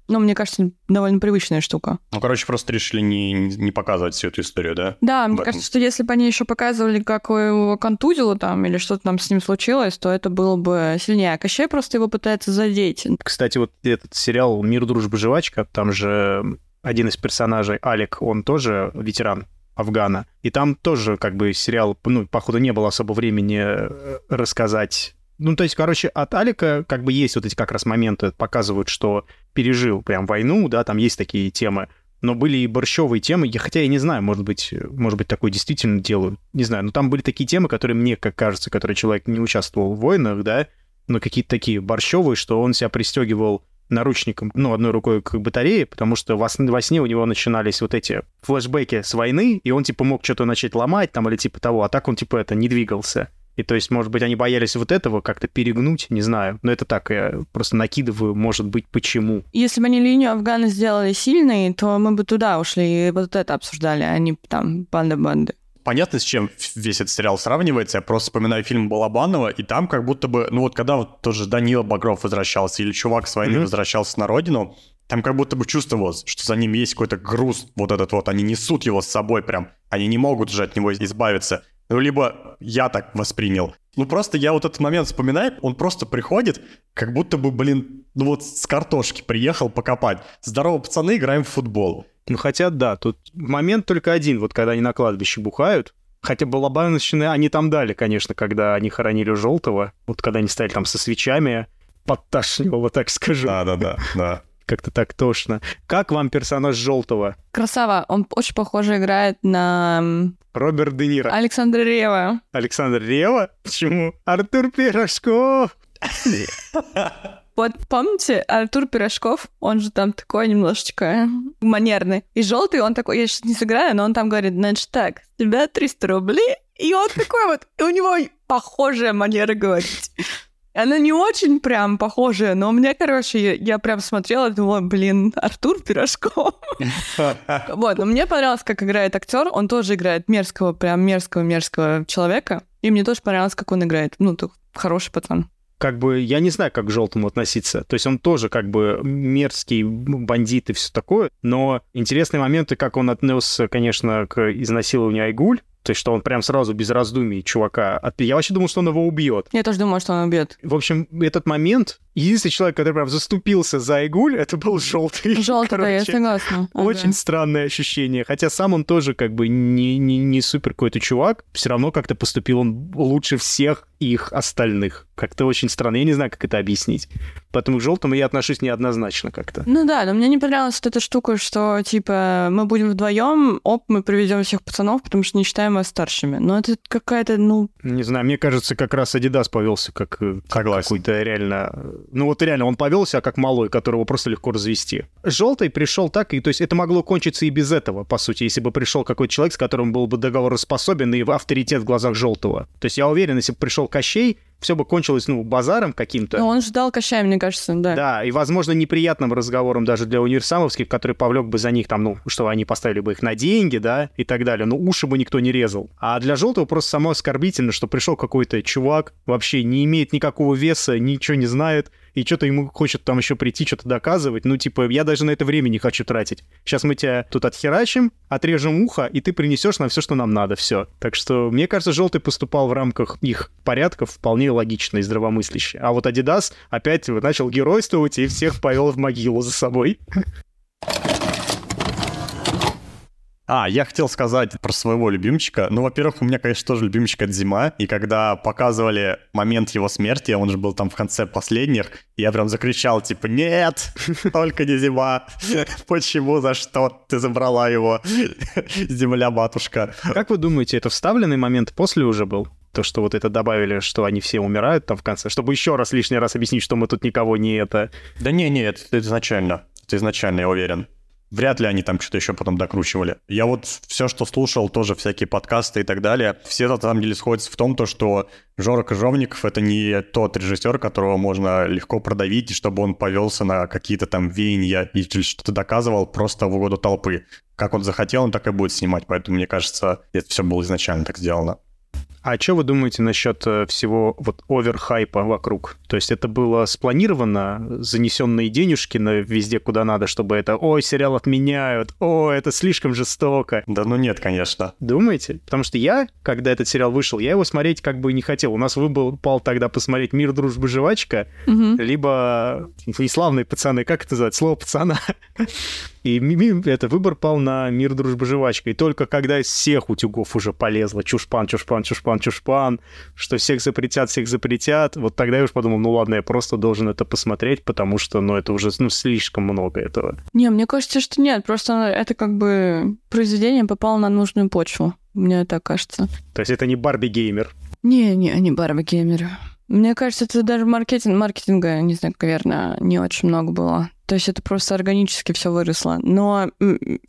ну, мне кажется, довольно привычная штука. Ну, короче, просто решили не, не показывать всю эту историю, да? Да, мне кажется, что если бы они еще показывали, как его контузило там, или что-то там с ним случилось, то это было бы сильнее. А Кощей просто его пытается задеть. Кстати, вот этот сериал «Мир, дружба, жвачка», там же один из персонажей, Алик, он тоже ветеран Афгана. И там тоже как бы сериал, ну, походу, не было особо времени э, рассказать. Ну, то есть, короче, от Алика как бы есть вот эти как раз моменты, показывают, что пережил прям войну, да, там есть такие темы. Но были и борщевые темы, я, хотя я не знаю, может быть, может быть, такое действительно делают, не знаю, но там были такие темы, которые мне, как кажется, которые человек не участвовал в войнах, да, но какие-то такие борщевые, что он себя пристегивал наручником, ну, одной рукой к батарее, потому что во, во сне у него начинались вот эти флешбеки с войны, и он, типа, мог что-то начать ломать там или типа того, а так он, типа, это не двигался. И то есть, может быть, они боялись вот этого как-то перегнуть, не знаю. Но это так, я просто накидываю, может быть, почему. Если бы они линию Афгана сделали сильной, то мы бы туда ушли и вот это обсуждали, а не там банда-банды понятно, с чем весь этот сериал сравнивается. Я просто вспоминаю фильм Балабанова, и там как будто бы, ну вот когда вот тоже Данила Багров возвращался, или чувак с войны mm-hmm. возвращался на родину, Там как будто бы чувствовалось, что за ним есть какой-то груз, вот этот вот, они несут его с собой прям, они не могут же от него избавиться. Ну, либо я так воспринял. Ну, просто я вот этот момент вспоминаю, он просто приходит, как будто бы, блин, ну вот с картошки приехал покопать. Здорово, пацаны, играем в футбол. Ну, хотя, да, тут момент только один, вот когда они на кладбище бухают, Хотя балабановщины они там дали, конечно, когда они хоронили Желтого. Вот когда они стояли там со свечами, подташнивало, так скажу. Да-да-да, да. Как-то так тошно. Как вам персонаж Желтого? Красава. Он очень похоже играет на Роберт Де Ниро. Александра Рева. Александр Рева? Почему? Артур Пирожков! Вот помните, Артур Пирожков, он же там такой немножечко манерный. И желтый, он такой, я сейчас не сыграю, но он там говорит, значит так, с тебя 300 рублей. И он такой вот, и у него похожая манера говорить. Она не очень прям похожая, но у меня, короче, я, я прям смотрела и думала, блин, Артур Пирожков. Вот, но мне понравилось, как играет актер. Он тоже играет мерзкого, прям мерзкого-мерзкого человека. И мне тоже понравилось, как он играет. Ну, хороший пацан. Как бы, я не знаю, как к Желтому относиться. То есть он тоже как бы мерзкий бандит и все такое, но интересные моменты, как он отнесся, конечно, к изнасилованию Айгуль, то есть, что он прям сразу без раздумий чувака... От... Я вообще думал, что он его убьет. Я тоже думала, что он убьет. В общем, этот момент, единственный человек, который прям заступился за Айгуль, это был желтый. Желтый, да, я Короче, согласна. Ага. Очень странное ощущение. Хотя сам он тоже как бы не, не, не супер какой-то чувак. Все равно как-то поступил он лучше всех их остальных. Как-то очень странно. Я не знаю, как это объяснить. Поэтому к желтому я отношусь неоднозначно как-то. Ну да, но мне не понравилась вот эта штука, что типа мы будем вдвоем, оп, мы приведем всех пацанов, потому что не считаем вас старшими. Но это какая-то, ну, Не знаю, мне кажется, как раз Адидас повелся как э, Согласен. какой-то реально... Ну вот реально, он повелся как малой, которого просто легко развести. Желтый пришел так, и то есть это могло кончиться и без этого, по сути, если бы пришел какой-то человек, с которым был бы договороспособен и авторитет в глазах Желтого. То есть я уверен, если бы пришел Кощей, все бы кончилось, ну, базаром каким-то. ну он ждал Кощая, мне кажется, да. Да, и, возможно, неприятным разговором даже для универсамовских, который повлек бы за них там, ну, что они поставили бы их на деньги, да, и так далее. Но уши бы никто не резал. А для желтого просто само оскорбительно, что пришел какой-то чувак, вообще не имеет никакого веса, ничего не знает, и что-то ему хочет там еще прийти, что-то доказывать. Ну, типа, я даже на это время не хочу тратить. Сейчас мы тебя тут отхерачим, отрежем ухо, и ты принесешь нам все, что нам надо, все. Так что, мне кажется, желтый поступал в рамках их порядков вполне логично и здравомысляще. А вот Адидас опять начал геройствовать и всех повел в могилу за собой. А, я хотел сказать про своего любимчика. Ну, во-первых, у меня, конечно, тоже любимчик это Зима. И когда показывали момент его смерти, он же был там в конце последних, я прям закричал, типа, нет, только не Зима. Почему, за что ты забрала его? Земля, матушка. Как вы думаете, это вставленный момент после уже был? То, что вот это добавили, что они все умирают там в конце, чтобы еще раз лишний раз объяснить, что мы тут никого не это... Да не, не, это, это изначально. Это изначально, я уверен. Вряд ли они там что-то еще потом докручивали. Я вот все, что слушал, тоже всякие подкасты и так далее, все на самом деле сходятся в том, то, что Жора Кожовников — это не тот режиссер, которого можно легко продавить, чтобы он повелся на какие-то там веяния и что-то доказывал просто в угоду толпы. Как он захотел, он так и будет снимать. Поэтому, мне кажется, это все было изначально так сделано. А что вы думаете насчет э, всего вот оверхайпа вокруг? То есть это было спланировано, занесенные денежки на везде, куда надо, чтобы это «Ой, сериал отменяют», «Ой, это слишком жестоко». Да ну нет, конечно. Думаете? Потому что я, когда этот сериал вышел, я его смотреть как бы не хотел. У нас выбор пал тогда посмотреть «Мир, дружба, жвачка», Мгм. либо «Неславные пацаны», как это называется, слово «пацана». И это выбор пал на «Мир, дружба, жвачка». И только когда из всех утюгов уже полезло чушпан, чушпан, чушпан, чушпан, что всех запретят, всех запретят, вот тогда я уж подумал, ну ладно, я просто должен это посмотреть, потому что, ну, это уже, ну, слишком много этого. Не, мне кажется, что нет, просто это как бы произведение попало на нужную почву. Мне так кажется. То есть это не Барби-геймер. Не, не, не Барби Геймер. Мне кажется, это даже маркетинг, маркетинга, не знаю, наверное, не очень много было. То есть это просто органически все выросло. Но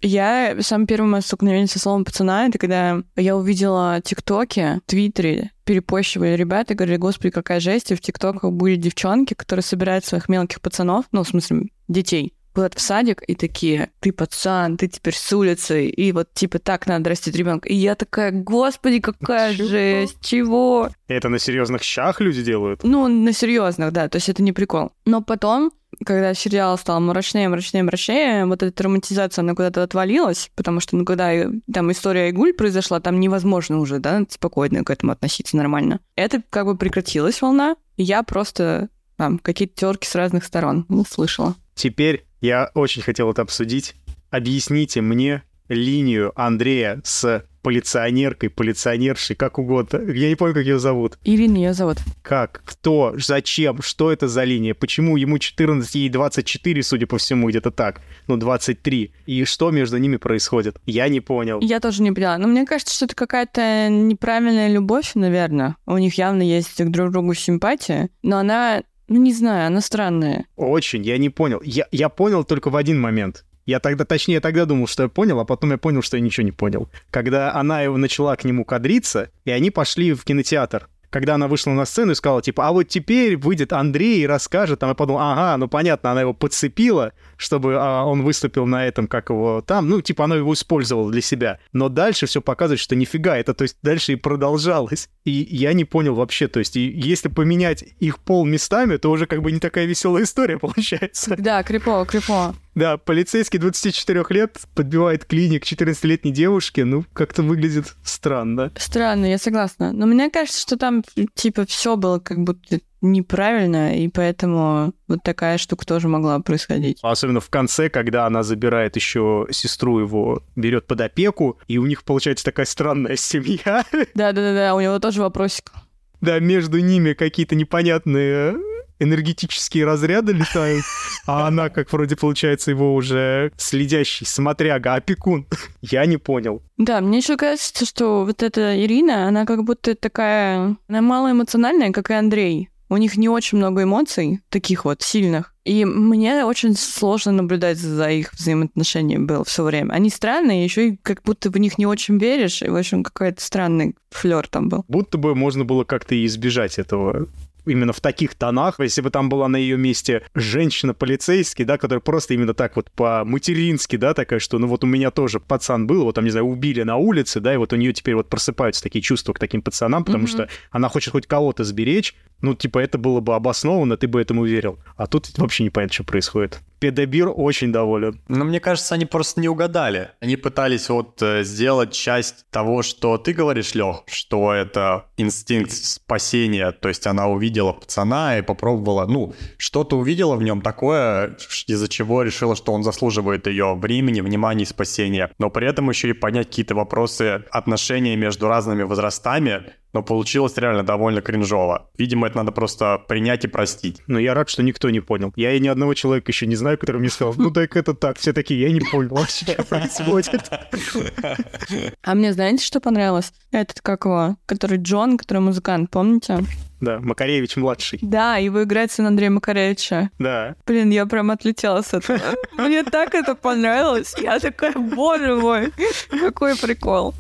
я самое первое мое столкновение со словом пацана, это когда я увидела тиктоки, твиттере, перепощивали ребята и говорили, господи, какая жесть, и в тиктоках были девчонки, которые собирают своих мелких пацанов, ну, в смысле, детей, куда в садик и такие, ты пацан, ты теперь с улицы, и вот типа так надо растить ребенка. И я такая, господи, какая Чего? жесть, чего? Это на серьезных щах люди делают. Ну, на серьезных, да, то есть это не прикол. Но потом когда сериал стал мрачнее, мрачнее, мрачнее, вот эта романтизация, она куда-то отвалилась, потому что, ну, когда там история Айгуль произошла, там невозможно уже, да, спокойно к этому относиться нормально. Это как бы прекратилась волна, и я просто там какие-то терки с разных сторон ну, слышала. Теперь я очень хотел это обсудить. Объясните мне линию Андрея с полиционеркой, полиционершей, как угодно. Я не помню, как ее зовут. Ирина ее зовут. Как? Кто? Зачем? Что это за линия? Почему ему 14, ей 24, судя по всему, где-то так? Ну, 23. И что между ними происходит? Я не понял. Я тоже не поняла. Но мне кажется, что это какая-то неправильная любовь, наверное. У них явно есть друг к друг другу симпатия, но она ну, не знаю, она странная. Очень, я не понял. Я, я понял только в один момент. Я тогда, точнее, я тогда думал, что я понял, а потом я понял, что я ничего не понял. Когда она его начала к нему кадриться, и они пошли в кинотеатр когда она вышла на сцену и сказала, типа, а вот теперь выйдет Андрей и расскажет, там я подумал, ага, ну понятно, она его подцепила, чтобы а, он выступил на этом, как его там, ну, типа, она его использовала для себя. Но дальше все показывает, что нифига, это, то есть, дальше и продолжалось. И я не понял вообще, то есть, и если поменять их пол местами, то уже как бы не такая веселая история получается. Да, крипово, крипово. Да, полицейский 24 лет подбивает клиник 14-летней девушке, ну, как-то выглядит странно. Странно, я согласна. Но мне кажется, что там, типа, все было как будто неправильно, и поэтому вот такая штука тоже могла происходить. Особенно в конце, когда она забирает еще сестру его, берет под опеку, и у них получается такая странная семья. Да-да-да, у него тоже вопросик. Да, между ними какие-то непонятные энергетические разряды летают, а она, как вроде получается, его уже следящий, смотряга, опекун. Я не понял. Да, мне еще кажется, что вот эта Ирина, она как будто такая... Она малоэмоциональная, как и Андрей. У них не очень много эмоций, таких вот сильных. И мне очень сложно наблюдать за их взаимоотношениями было все время. Они странные, еще и как будто в них не очень веришь, и, в общем, какой-то странный флер там был. Будто бы можно было как-то избежать этого именно в таких тонах. Если бы там была на ее месте женщина-полицейский, да, которая просто именно так вот по-матерински, да, такая, что ну вот у меня тоже пацан был, вот там, не знаю, убили на улице, да, и вот у нее теперь вот просыпаются такие чувства к таким пацанам, потому mm-hmm. что она хочет хоть кого-то сберечь, ну, типа, это было бы обосновано, ты бы этому верил. А тут вообще не понятно, что происходит. Педобир очень доволен. Но мне кажется, они просто не угадали. Они пытались вот э, сделать часть того, что ты говоришь, Лех, что это инстинкт спасения. То есть она увидела пацана и попробовала, ну, что-то увидела в нем такое, из-за чего решила, что он заслуживает ее времени, внимания и спасения. Но при этом еще и понять какие-то вопросы отношения между разными возрастами, но получилось реально довольно кринжово. Видимо, это надо просто принять и простить. Но я рад, что никто не понял. Я и ни одного человека еще не знаю, который мне сказал, ну так это так. Все такие, я не понял, что происходит. А мне знаете, что понравилось? Этот, как его, который Джон, который музыкант, помните? Да, Макаревич младший. Да, его играет сын Андрея Макаревича. Да. Блин, я прям отлетела с этого. Мне так это понравилось. Я такая, боже мой, какой прикол.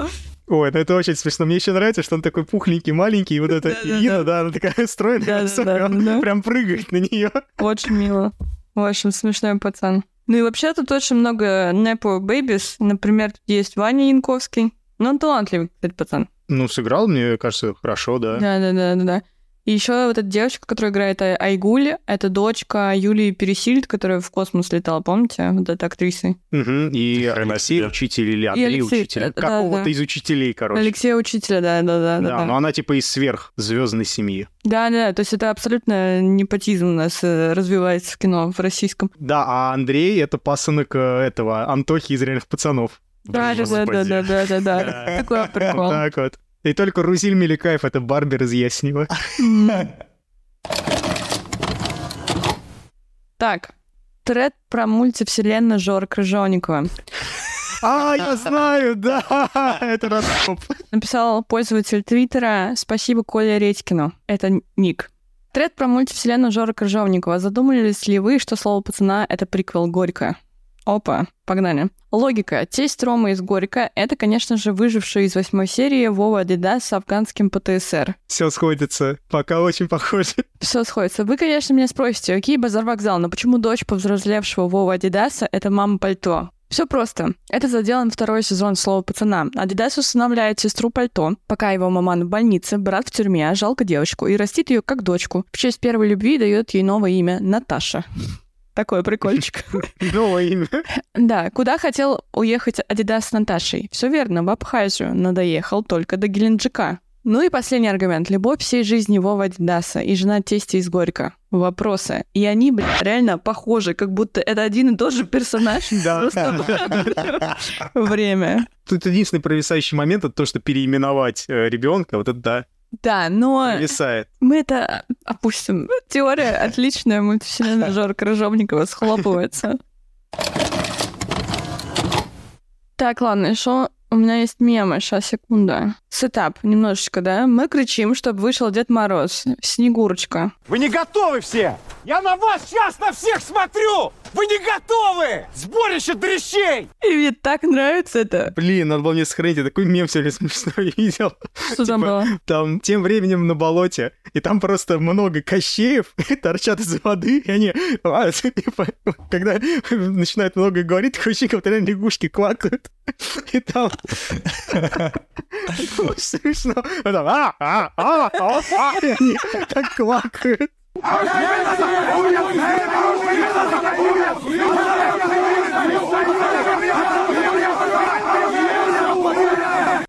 Ой, ну это очень смешно. Мне еще нравится, что он такой пухленький, маленький, и вот эта Ина, да, она такая стройная, он прям прыгает на нее. Очень мило. В общем, смешной пацан. Ну и вообще тут очень много Nepo Babies. Например, тут есть Ваня Янковский. Ну, он талантливый, кстати, пацан. Ну, сыграл, мне кажется, хорошо, да. Да-да-да-да. И еще вот эта девочка, которая играет Айгуль, это дочка Юлии Пересильд, которая в космос летала, помните? Вот эта актриса. Угу. И Алексей учитель или Андрей Алексей... учитель. Да, Какого-то да. из учителей, короче. Алексей учителя, да, да, да. Да, да, но она типа из сверхзвездной семьи. Да, да, то есть это абсолютно непотизм у нас э, развивается в кино в российском. Да, а Андрей это пасынок э, этого Антохи из реальных пацанов. Да, да, да, да, да, да, да, да. Такой прикол. Так вот. И только Рузиль Меликаев — это Барбер из Яснева. Так, тред про мультивселенную Жора Крыжовникова. А, я знаю, да, это раскоп. Написал пользователь Твиттера «Спасибо Коле Редькину». Это ник. Тред про мультивселенную Жора Крыжовникова. Задумались ли вы, что слово пацана — это приквел Горько? Опа, погнали. Логика. Тесть Рома из Горька — это, конечно же, выживший из восьмой серии Вова Адидас с афганским ПТСР. Все сходится. Пока очень похоже. Все сходится. Вы, конечно, меня спросите, окей, базар вокзал, но почему дочь повзрослевшего Вова Адидаса — это мама пальто? Все просто. Это заделан второй сезон слова пацана. Адидас усыновляет сестру пальто, пока его маман в больнице, брат в тюрьме, а жалко девочку, и растит ее как дочку. В честь первой любви дает ей новое имя — Наташа. Такой прикольчик. Новое имя. Да, куда хотел уехать Адидас с Наташей? Все верно, в Абхазию, но доехал только до Геленджика. Ну и последний аргумент. Любовь всей жизни Вова Адидаса и жена тестя из Горько. Вопросы. И они, блядь, реально похожи, как будто это один и тот же персонаж. Да. Просто время. Тут единственный провисающий момент это то, что переименовать э, ребенка, вот это да, Да, но провисает. мы это опустим. Теория отличная, мультивселенная Жора Крыжовникова схлопывается. Так, ладно, что у меня есть мемы, сейчас, секунда. Сетап немножечко, да? Мы кричим, чтобы вышел Дед Мороз. Снегурочка. Вы не готовы все! Я на вас сейчас на всех смотрю! Вы не готовы! Сборище дрищей! И мне так нравится это. Блин, надо было мне сохранить, я такой мем сегодня смешной видел. Что там Типа, было? Там тем временем на болоте, и там просто много кощеев торчат из воды, и они, а, типа, когда начинают много говорить, такое ощущение, как будто реально лягушки квакают. И там... Смешно. А там, а, а, а, а, а, и они так квакают.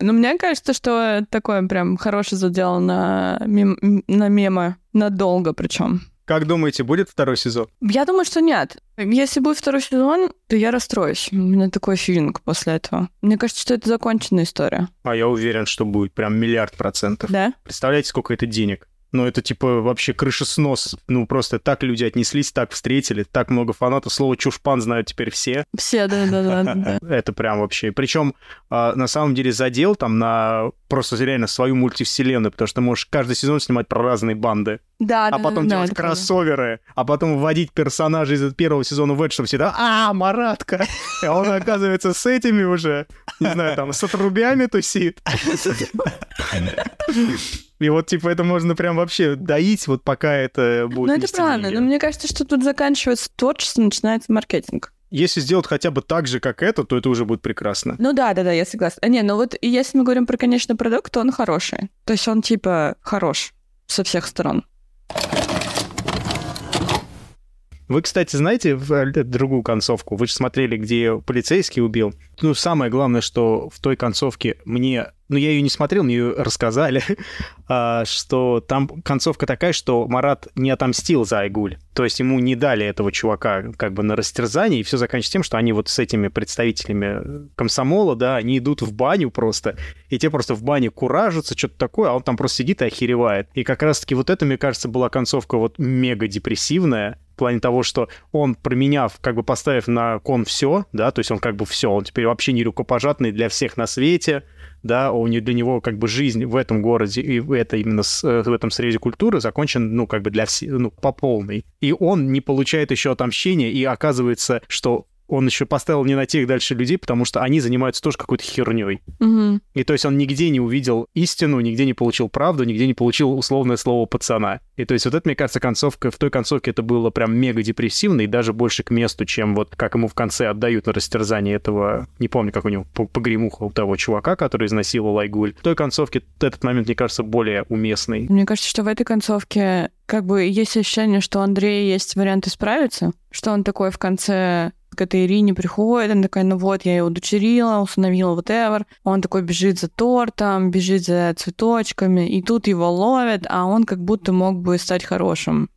Ну, мне кажется, что такое прям хороший задел на, мем- на мемы. Надолго причем. Как думаете, будет второй сезон? Я думаю, что нет. Если будет второй сезон, то я расстроюсь. У меня такой филинг после этого. Мне кажется, что это законченная история. А я уверен, что будет прям миллиард процентов. Да? Представляете, сколько это денег? Ну, это типа вообще крышеснос. Ну, просто так люди отнеслись, так встретили, так много фанатов. Слово чушпан знают теперь все. Все, да, да, да, да. Это прям вообще. Причем, а, на самом деле, задел там на просто реально свою мультивселенную, потому что ты можешь каждый сезон снимать про разные банды, Да, а да, потом да, делать правда. кроссоверы, а потом вводить персонажей из первого сезона в это, чтобы всегда, а, Маратка! И он оказывается с этими уже, не знаю, там, с отрубями тусит. И вот, типа, это можно прям вообще доить, вот пока это будет Ну, это правильно. Но мне кажется, что тут заканчивается творчество, начинается маркетинг. Если сделать хотя бы так же, как это, то это уже будет прекрасно. Ну да, да, да, я согласна. А, Не, ну вот если мы говорим про конечный продукт, то он хороший. То есть он типа хорош со всех сторон. Вы, кстати, знаете в- э, другую концовку? Вы же смотрели, где полицейский убил. Ну, самое главное, что в той концовке мне... Ну, я ее не смотрел, мне ее рассказали, а, что там концовка такая, что Марат не отомстил за Айгуль. То есть ему не дали этого чувака как бы на растерзание, и все заканчивается тем, что они вот с этими представителями комсомола, да, они идут в баню просто, и те просто в бане куражатся, что-то такое, а он там просто сидит и охеревает. И как раз-таки вот это, мне кажется, была концовка вот мега депрессивная, в плане того, что он, променяв, как бы поставив на кон все, да, то есть он как бы все, он теперь вообще не рукопожатный для всех на свете, да, у него, для него как бы жизнь в этом городе и в это именно с- э, в этом срезе культуры закончен, ну, как бы для всех, ну, по полной. И он не получает еще отомщения, и оказывается, что он еще поставил не на тех дальше людей, потому что они занимаются тоже какой-то херней. Мгм. И то есть он нигде не увидел истину, нигде не получил правду, нигде не получил условное слово пацана. И то есть вот это, мне кажется, концовка, в той концовке это было прям мега депрессивно и даже больше к месту, чем вот как ему в конце отдают на растерзание этого, не помню, как у него, по- погремуха у того чувака, который изнасиловал Айгуль. В той концовке этот момент, мне кажется, более уместный. Мне кажется, что в этой концовке как бы есть ощущение, что у Андрея есть вариант исправиться, что он такой в конце к этой Ирине приходит, он такой, ну вот, я ее удочерила, усыновила, whatever. Он такой бежит за тортом, бежит за цветочками, и тут его ловят, а он как будто мог бы стать хорошим.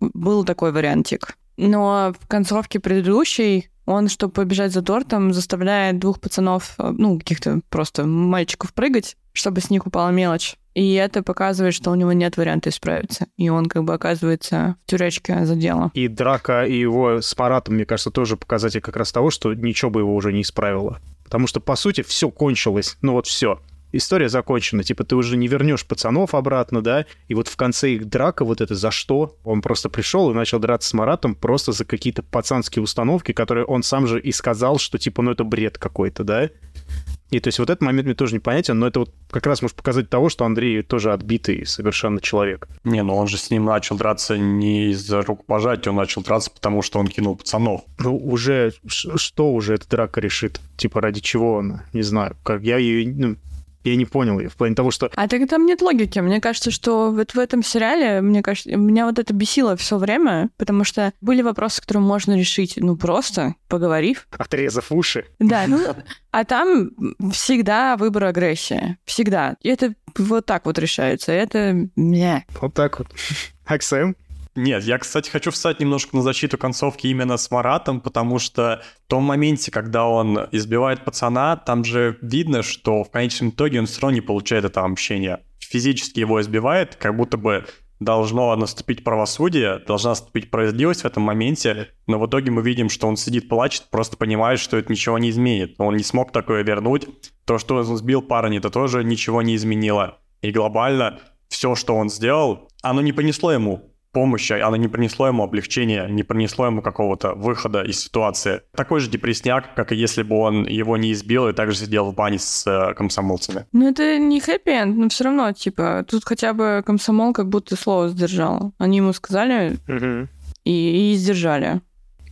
Был такой вариантик. Но в концовке предыдущей он, чтобы побежать за тортом, заставляет двух пацанов, э, ну, каких-то просто мальчиков прыгать, чтобы с них упала мелочь. И это показывает, что у него нет варианта исправиться. И он как бы оказывается в тюрячке за дело. И драка и его с Маратом, мне кажется, тоже показатель как раз того, что ничего бы его уже не исправило. Потому что, по сути, все кончилось. Ну вот все. История закончена. Типа, ты уже не вернешь пацанов обратно, да? И вот в конце их драка, вот это за что? Он просто пришел и начал драться с Маратом просто за какие-то пацанские установки, которые он сам же и сказал, что типа, ну это бред какой-то, да? И то есть вот этот момент мне тоже непонятен, но это вот как раз может показать того, что Андрей тоже отбитый совершенно человек. Не, ну он же с ним начал драться не из-за рукопожатия, он начал драться, потому что он кинул пацанов. Ну, уже, что уже эта драка решит? Типа, ради чего она? Не знаю. Как я ее... ну, Я не понял ее, в плане того, что... А так там нет логики. Мне кажется, что вот в этом сериале, мне кажется, меня вот это бесило все время, потому что были вопросы, которые можно решить, ну, просто поговорив. Отрезав уши. Да, ну, а там всегда выбор агрессии. Всегда. И это вот так вот решается. Это... Не. Вот так вот. Аксем? Нет, я, кстати, хочу встать немножко на защиту концовки именно с Маратом, потому что в том моменте, когда он избивает пацана, там же видно, что в конечном итоге он все равно не получает это общение. Физически его избивает, как будто бы должно наступить правосудие, должна наступить справедливость в этом моменте, но в итоге мы видим, что он сидит, плачет, просто понимает, что это ничего не изменит. Он не смог такое вернуть. То, что он сбил парня, это тоже ничего не изменило. И глобально все, что он сделал, оно не принесло ему помощи, оно не принесло ему облегчения, не принесло ему какого-то выхода из ситуации. Такой же депресняк, как и если бы он его не избил и также сидел в бане с э, комсомолцами. Ну, это не хэппи но все равно, типа, тут хотя бы комсомол как будто слово сдержал. Они ему сказали Угу. и, и сдержали.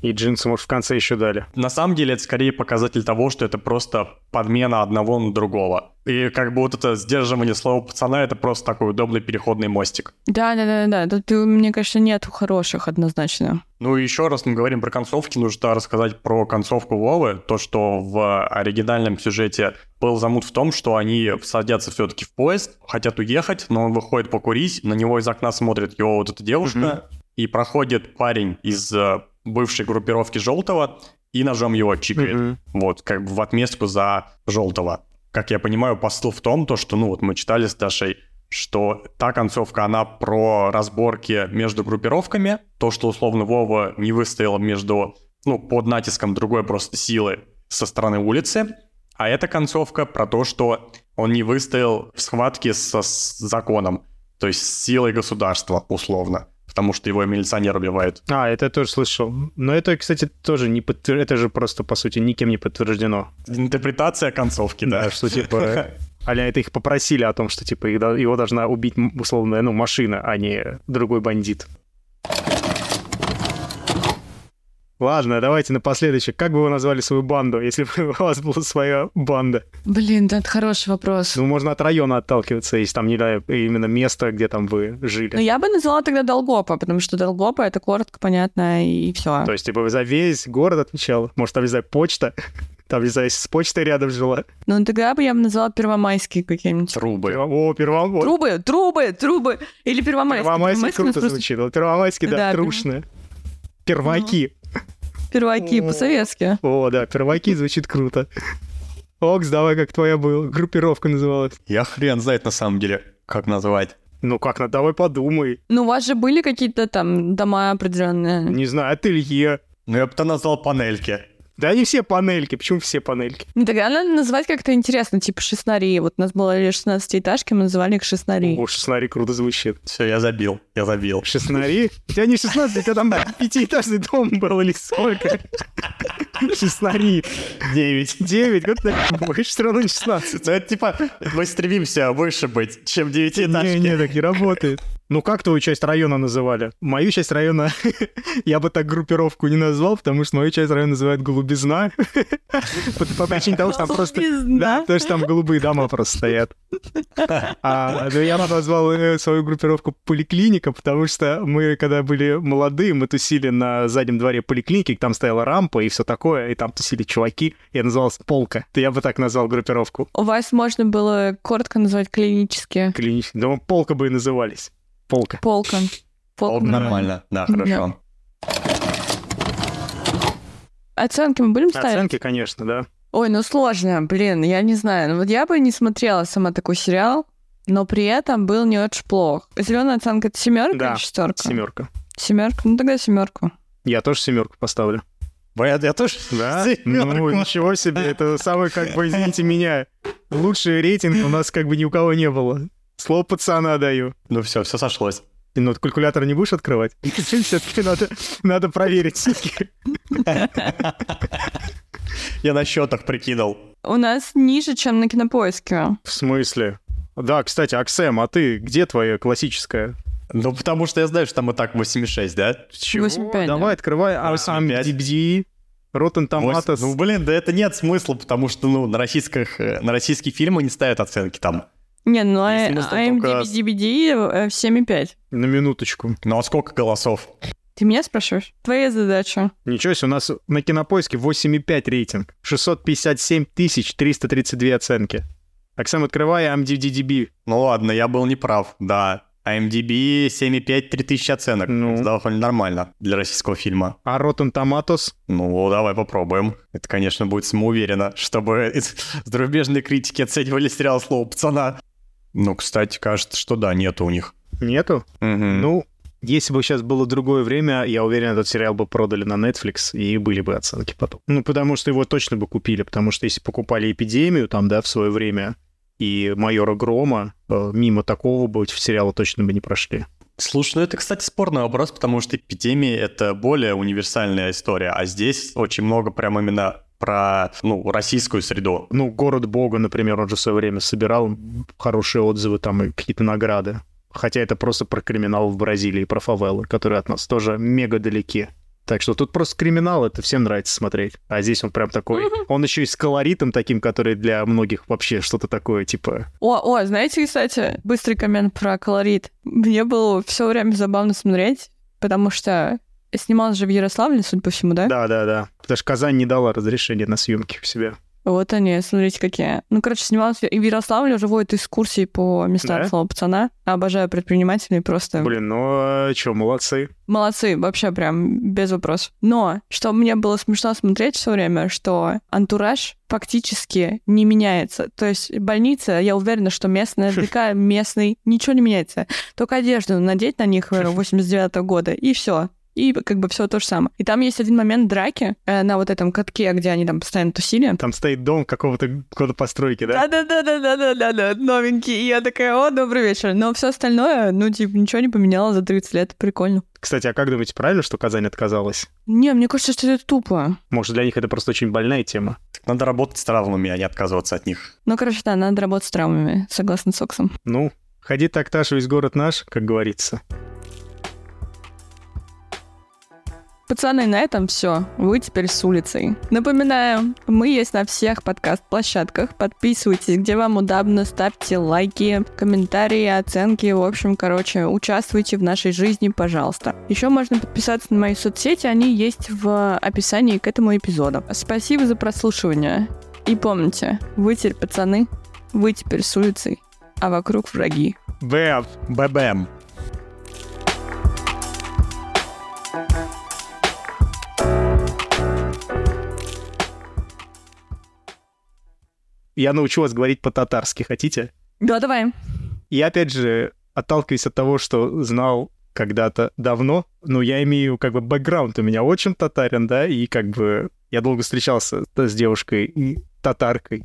И джинсы, может, в конце еще дали. На самом деле это скорее показатель того, что это просто подмена одного на другого. И как бы вот это сдерживание слова пацана, это просто такой удобный переходный мостик. Да, да, да, да. Тут, мне кажется, нет хороших однозначно. Ну и еще раз мы говорим про концовки, нужно рассказать про концовку Вовы. То, что в оригинальном сюжете был замут в том, что они садятся все-таки в поезд, хотят уехать, но он выходит покурить, на него из окна смотрит его вот эта девушка, и проходит парень из э, бывшей группировки Желтого и ножом его чикает. Мгм. Вот, как бы в отместку за Желтого. Как я понимаю, посыл в том, то, что, ну, вот мы читали с Дашей, что та концовка, она про разборки между группировками, то, что, условно, Вова не выстоял между, ну, под натиском другой просто силы со стороны улицы, а эта концовка про то, что он не выстоял в схватке со, с законом, то есть с силой государства, условно, потому что его милиционер убивает. А, это я тоже слышал. Но это, кстати, тоже не подтвер... Это же просто, по сути, никем не подтверждено. Интерпретация концовки, да. что, типа, Аля, это их попросили о том, что, типа, их его должна убить, м, условно, ну, машина, а не другой бандит. Ладно, давайте напоследок. Как бы вы назвали свою банду, если бы у вас была своя банда? Блин, да, это хороший вопрос. Ну, можно от района отталкиваться, если там, не знаю, именно место, где там вы жили. Но я бы назвала тогда Долгопа, потому что Долгопа — это коротко, понятно, и все. То есть, типа, за весь город отвечал. Может, там, не знаю, почта. Там, не знаю, с почтой рядом жила. Ну, тогда бы я бы назвала Первомайский каким-нибудь. Трубы. О, Первомайский. Трубы, трубы, трубы. Или у нас круто просто звучит. Вот Первомайский, да, Да, трушно. Перваки. Перваки, по-советски. О, да, перваки звучит круто. Окс, давай, как твоя была, группировка называлась. Я хрен знает на самом деле, как назвать. Ну как, ну давай подумай. Ну, у вас же были какие-то там дома определенные. Не знаю, ателье. Ну, я бы то назвал панельки. Да они все панельки, почему все панельки? Ну, тогда надо называть как-то интересно, типа шестнари. Вот у нас было лишь 16-этажки, мы называли их шестнари. О, шестнари круто звучит. Все, я забил, я забил. Шестнари? У тебя не 16, у тебя там пятиэтажный дом был или сколько? Шестнари. Девять. Девять, вот так больше все равно не 16. Ну, это типа, мы стремимся выше быть, чем девятиэтажки. Не, не, так не работает. Ну, как твою часть района называли? Мою часть района я бы так группировку не назвал, потому что мою часть района называют голубизна. По причине того, что там просто... Да, потому что там голубые дома просто стоят. А я бы назвал э, свою группировку поликлиника, потому что мы, когда были молодые, мы тусили на заднем дворе поликлиники, там стояла рампа и все такое, и там тусили чуваки. Я назывался Полка. То я бы так назвал группировку. У вас можно было коротко назвать клинически. Клинически. Думаю, Полка бы и назывались. Полка. Полка. О, Полка. Нормально, да, хорошо. Оценки мы будем ставить? Оценки, конечно, да. Ой, ну сложно, блин, я не знаю. Ну вот я бы не смотрела сама такой сериал, но при этом был не очень плох. Зеленая оценка это семерка Да, или шестерка? Семерка. Семерка? Ну тогда семерку. Я тоже семерку поставлю. Я, я тоже Да? семерку. Ну, ничего себе. Это самый, как бы, извините меня, лучший рейтинг у нас как бы ни у кого не было. Слово пацана даю. Ну все, все сошлось. Ты, Ну, калькулятор не будешь открывать? Все-таки надо, надо проверить. Я на счетах прикинул. У нас ниже, чем на кинопоиске. В смысле? Да, кстати, Аксем, а ты где твоя классическая? Ну, потому что я знаю, что там и так 8,6, да? Чего? 8,5, Давай, открывай. А 8,5. IMDb. Rotten Tomatoes... Ну, блин, да это нет смысла, потому что, ну, на, российских, э, на российские фильмы не ставят оценки там. Не, ну а Если мы с тобой только- IMDb э, 7,5. На минуточку. Ну, а сколько голосов? Ты меня спрашиваешь? Твоя задача. Ничего себе, у нас на Кинопоиске 8,5 рейтинг. 657 тысяч 332 оценки. Оксана, открывай IMDb. Ну ладно, я был неправ, да. А IMDb 7,5 3000 оценок. Ну. Это довольно нормально для российского фильма. А Rotten Tomatoes? Ну, давай попробуем. Это, конечно, будет самоуверенно, чтобы зарубежные критики оценивали сериал «Слово пацана». Ну, кстати, кажется, что да, нету у них. Нету? Мгм. Ну, если бы сейчас было другое время, я уверен, этот сериал бы продали на Netflix, и были бы оценки потом. Ну, потому что его точно бы купили, потому что если покупали «Эпидемию» там, да, в свое время, и «Майора Грома», э, мимо такого бы сериала точно бы не прошли. Слушай, ну это, кстати, спорный вопрос, потому что эпидемия — это более универсальная история, а здесь очень много прям именно про, ну, российскую среду. Ну, «Город Бога», например, он же в свое время собирал хорошие отзывы там и какие-то награды. Хотя это просто про криминал в Бразилии, про фавелы, которые от нас тоже мега далеки. Так что тут просто криминал, это всем нравится смотреть. А здесь он прям такой... Он еще и с колоритом таким, который для многих вообще что-то такое, типа... О, о, знаете, кстати, быстрый коммент про колорит. Мне было все время забавно смотреть, потому что снималась же в Ярославле, судя по всему, да? Да-да-да. Потому что Казань не дала разрешения на съемки у себя. Вот они, смотрите, какие. Ну, короче, снималась в и в Ярославле, уже водят экскурсии по местам Да? слова пацана. Обожаю предпринимателей, просто Блин, ну что, молодцы. молодцы, вообще прям без вопросов. Но, что мне было смешно смотреть все время, что антураж фактически не меняется. То есть больница, я уверена, что местная, ЖК местный, ничего не меняется. Только одежду надеть на них 89 года, и все. И как бы все то же самое. И там есть один момент драки э, на вот этом катке, где они там постоянно тусили. Там стоит дом какого-то года постройки, да? Да-да-да-да-да-да-да, новенький. И я такая, о, добрый вечер. Но все остальное, ну, типа, ничего не поменяло за 30 лет. Прикольно. Кстати, а как думаете, правильно, что Казань отказалась? Не, мне кажется, что это тупо. Может, для них это просто очень больная тема? Так надо работать с травмами, а не отказываться от них. Ну, короче, да, надо работать с травмами, согласно с Оксом. Ну, ходи так, Таша, весь город наш, как говорится. Пацаны, на этом все. Вы теперь с улицей. Напоминаю, мы есть на всех подкаст-площадках. Подписывайтесь, где вам удобно, ставьте лайки, комментарии, оценки. В общем, короче, участвуйте в нашей жизни, пожалуйста. Еще можно подписаться на мои соцсети, они есть в описании к этому эпизоду. Спасибо за прослушивание. И помните, вы теперь пацаны, вы теперь с улицей, а вокруг враги. Бэм! Бэбэм. Я научу вас говорить по-татарски, хотите? Да, давай. И опять же, отталкиваясь от того, что знал когда-то давно, ну, я имею как бы бэкграунд у меня очень татарин, да, и как бы я долго встречался с девушкой татаркой.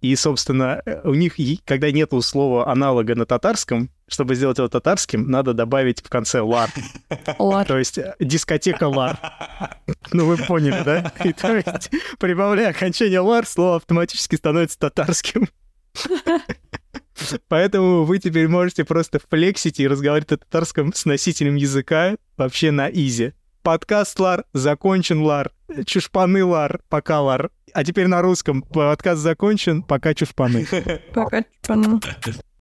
И, собственно, у них, когда нету слова аналога на татарском, чтобы сделать его татарским, надо добавить в конце лар. Лар. То есть э, дискотека лар. Ну, вы поняли, да? И то есть, прибавляя окончание лар, слово автоматически становится татарским. Поэтому вы теперь можете просто флексить и разговаривать на татарском с носителем языка вообще на изи. Подкаст Лар, закончен Лар, чушпаны Лар, пока Лар. А теперь на русском. Подкаст закончен, пока чушпаны. Пока. Чпану.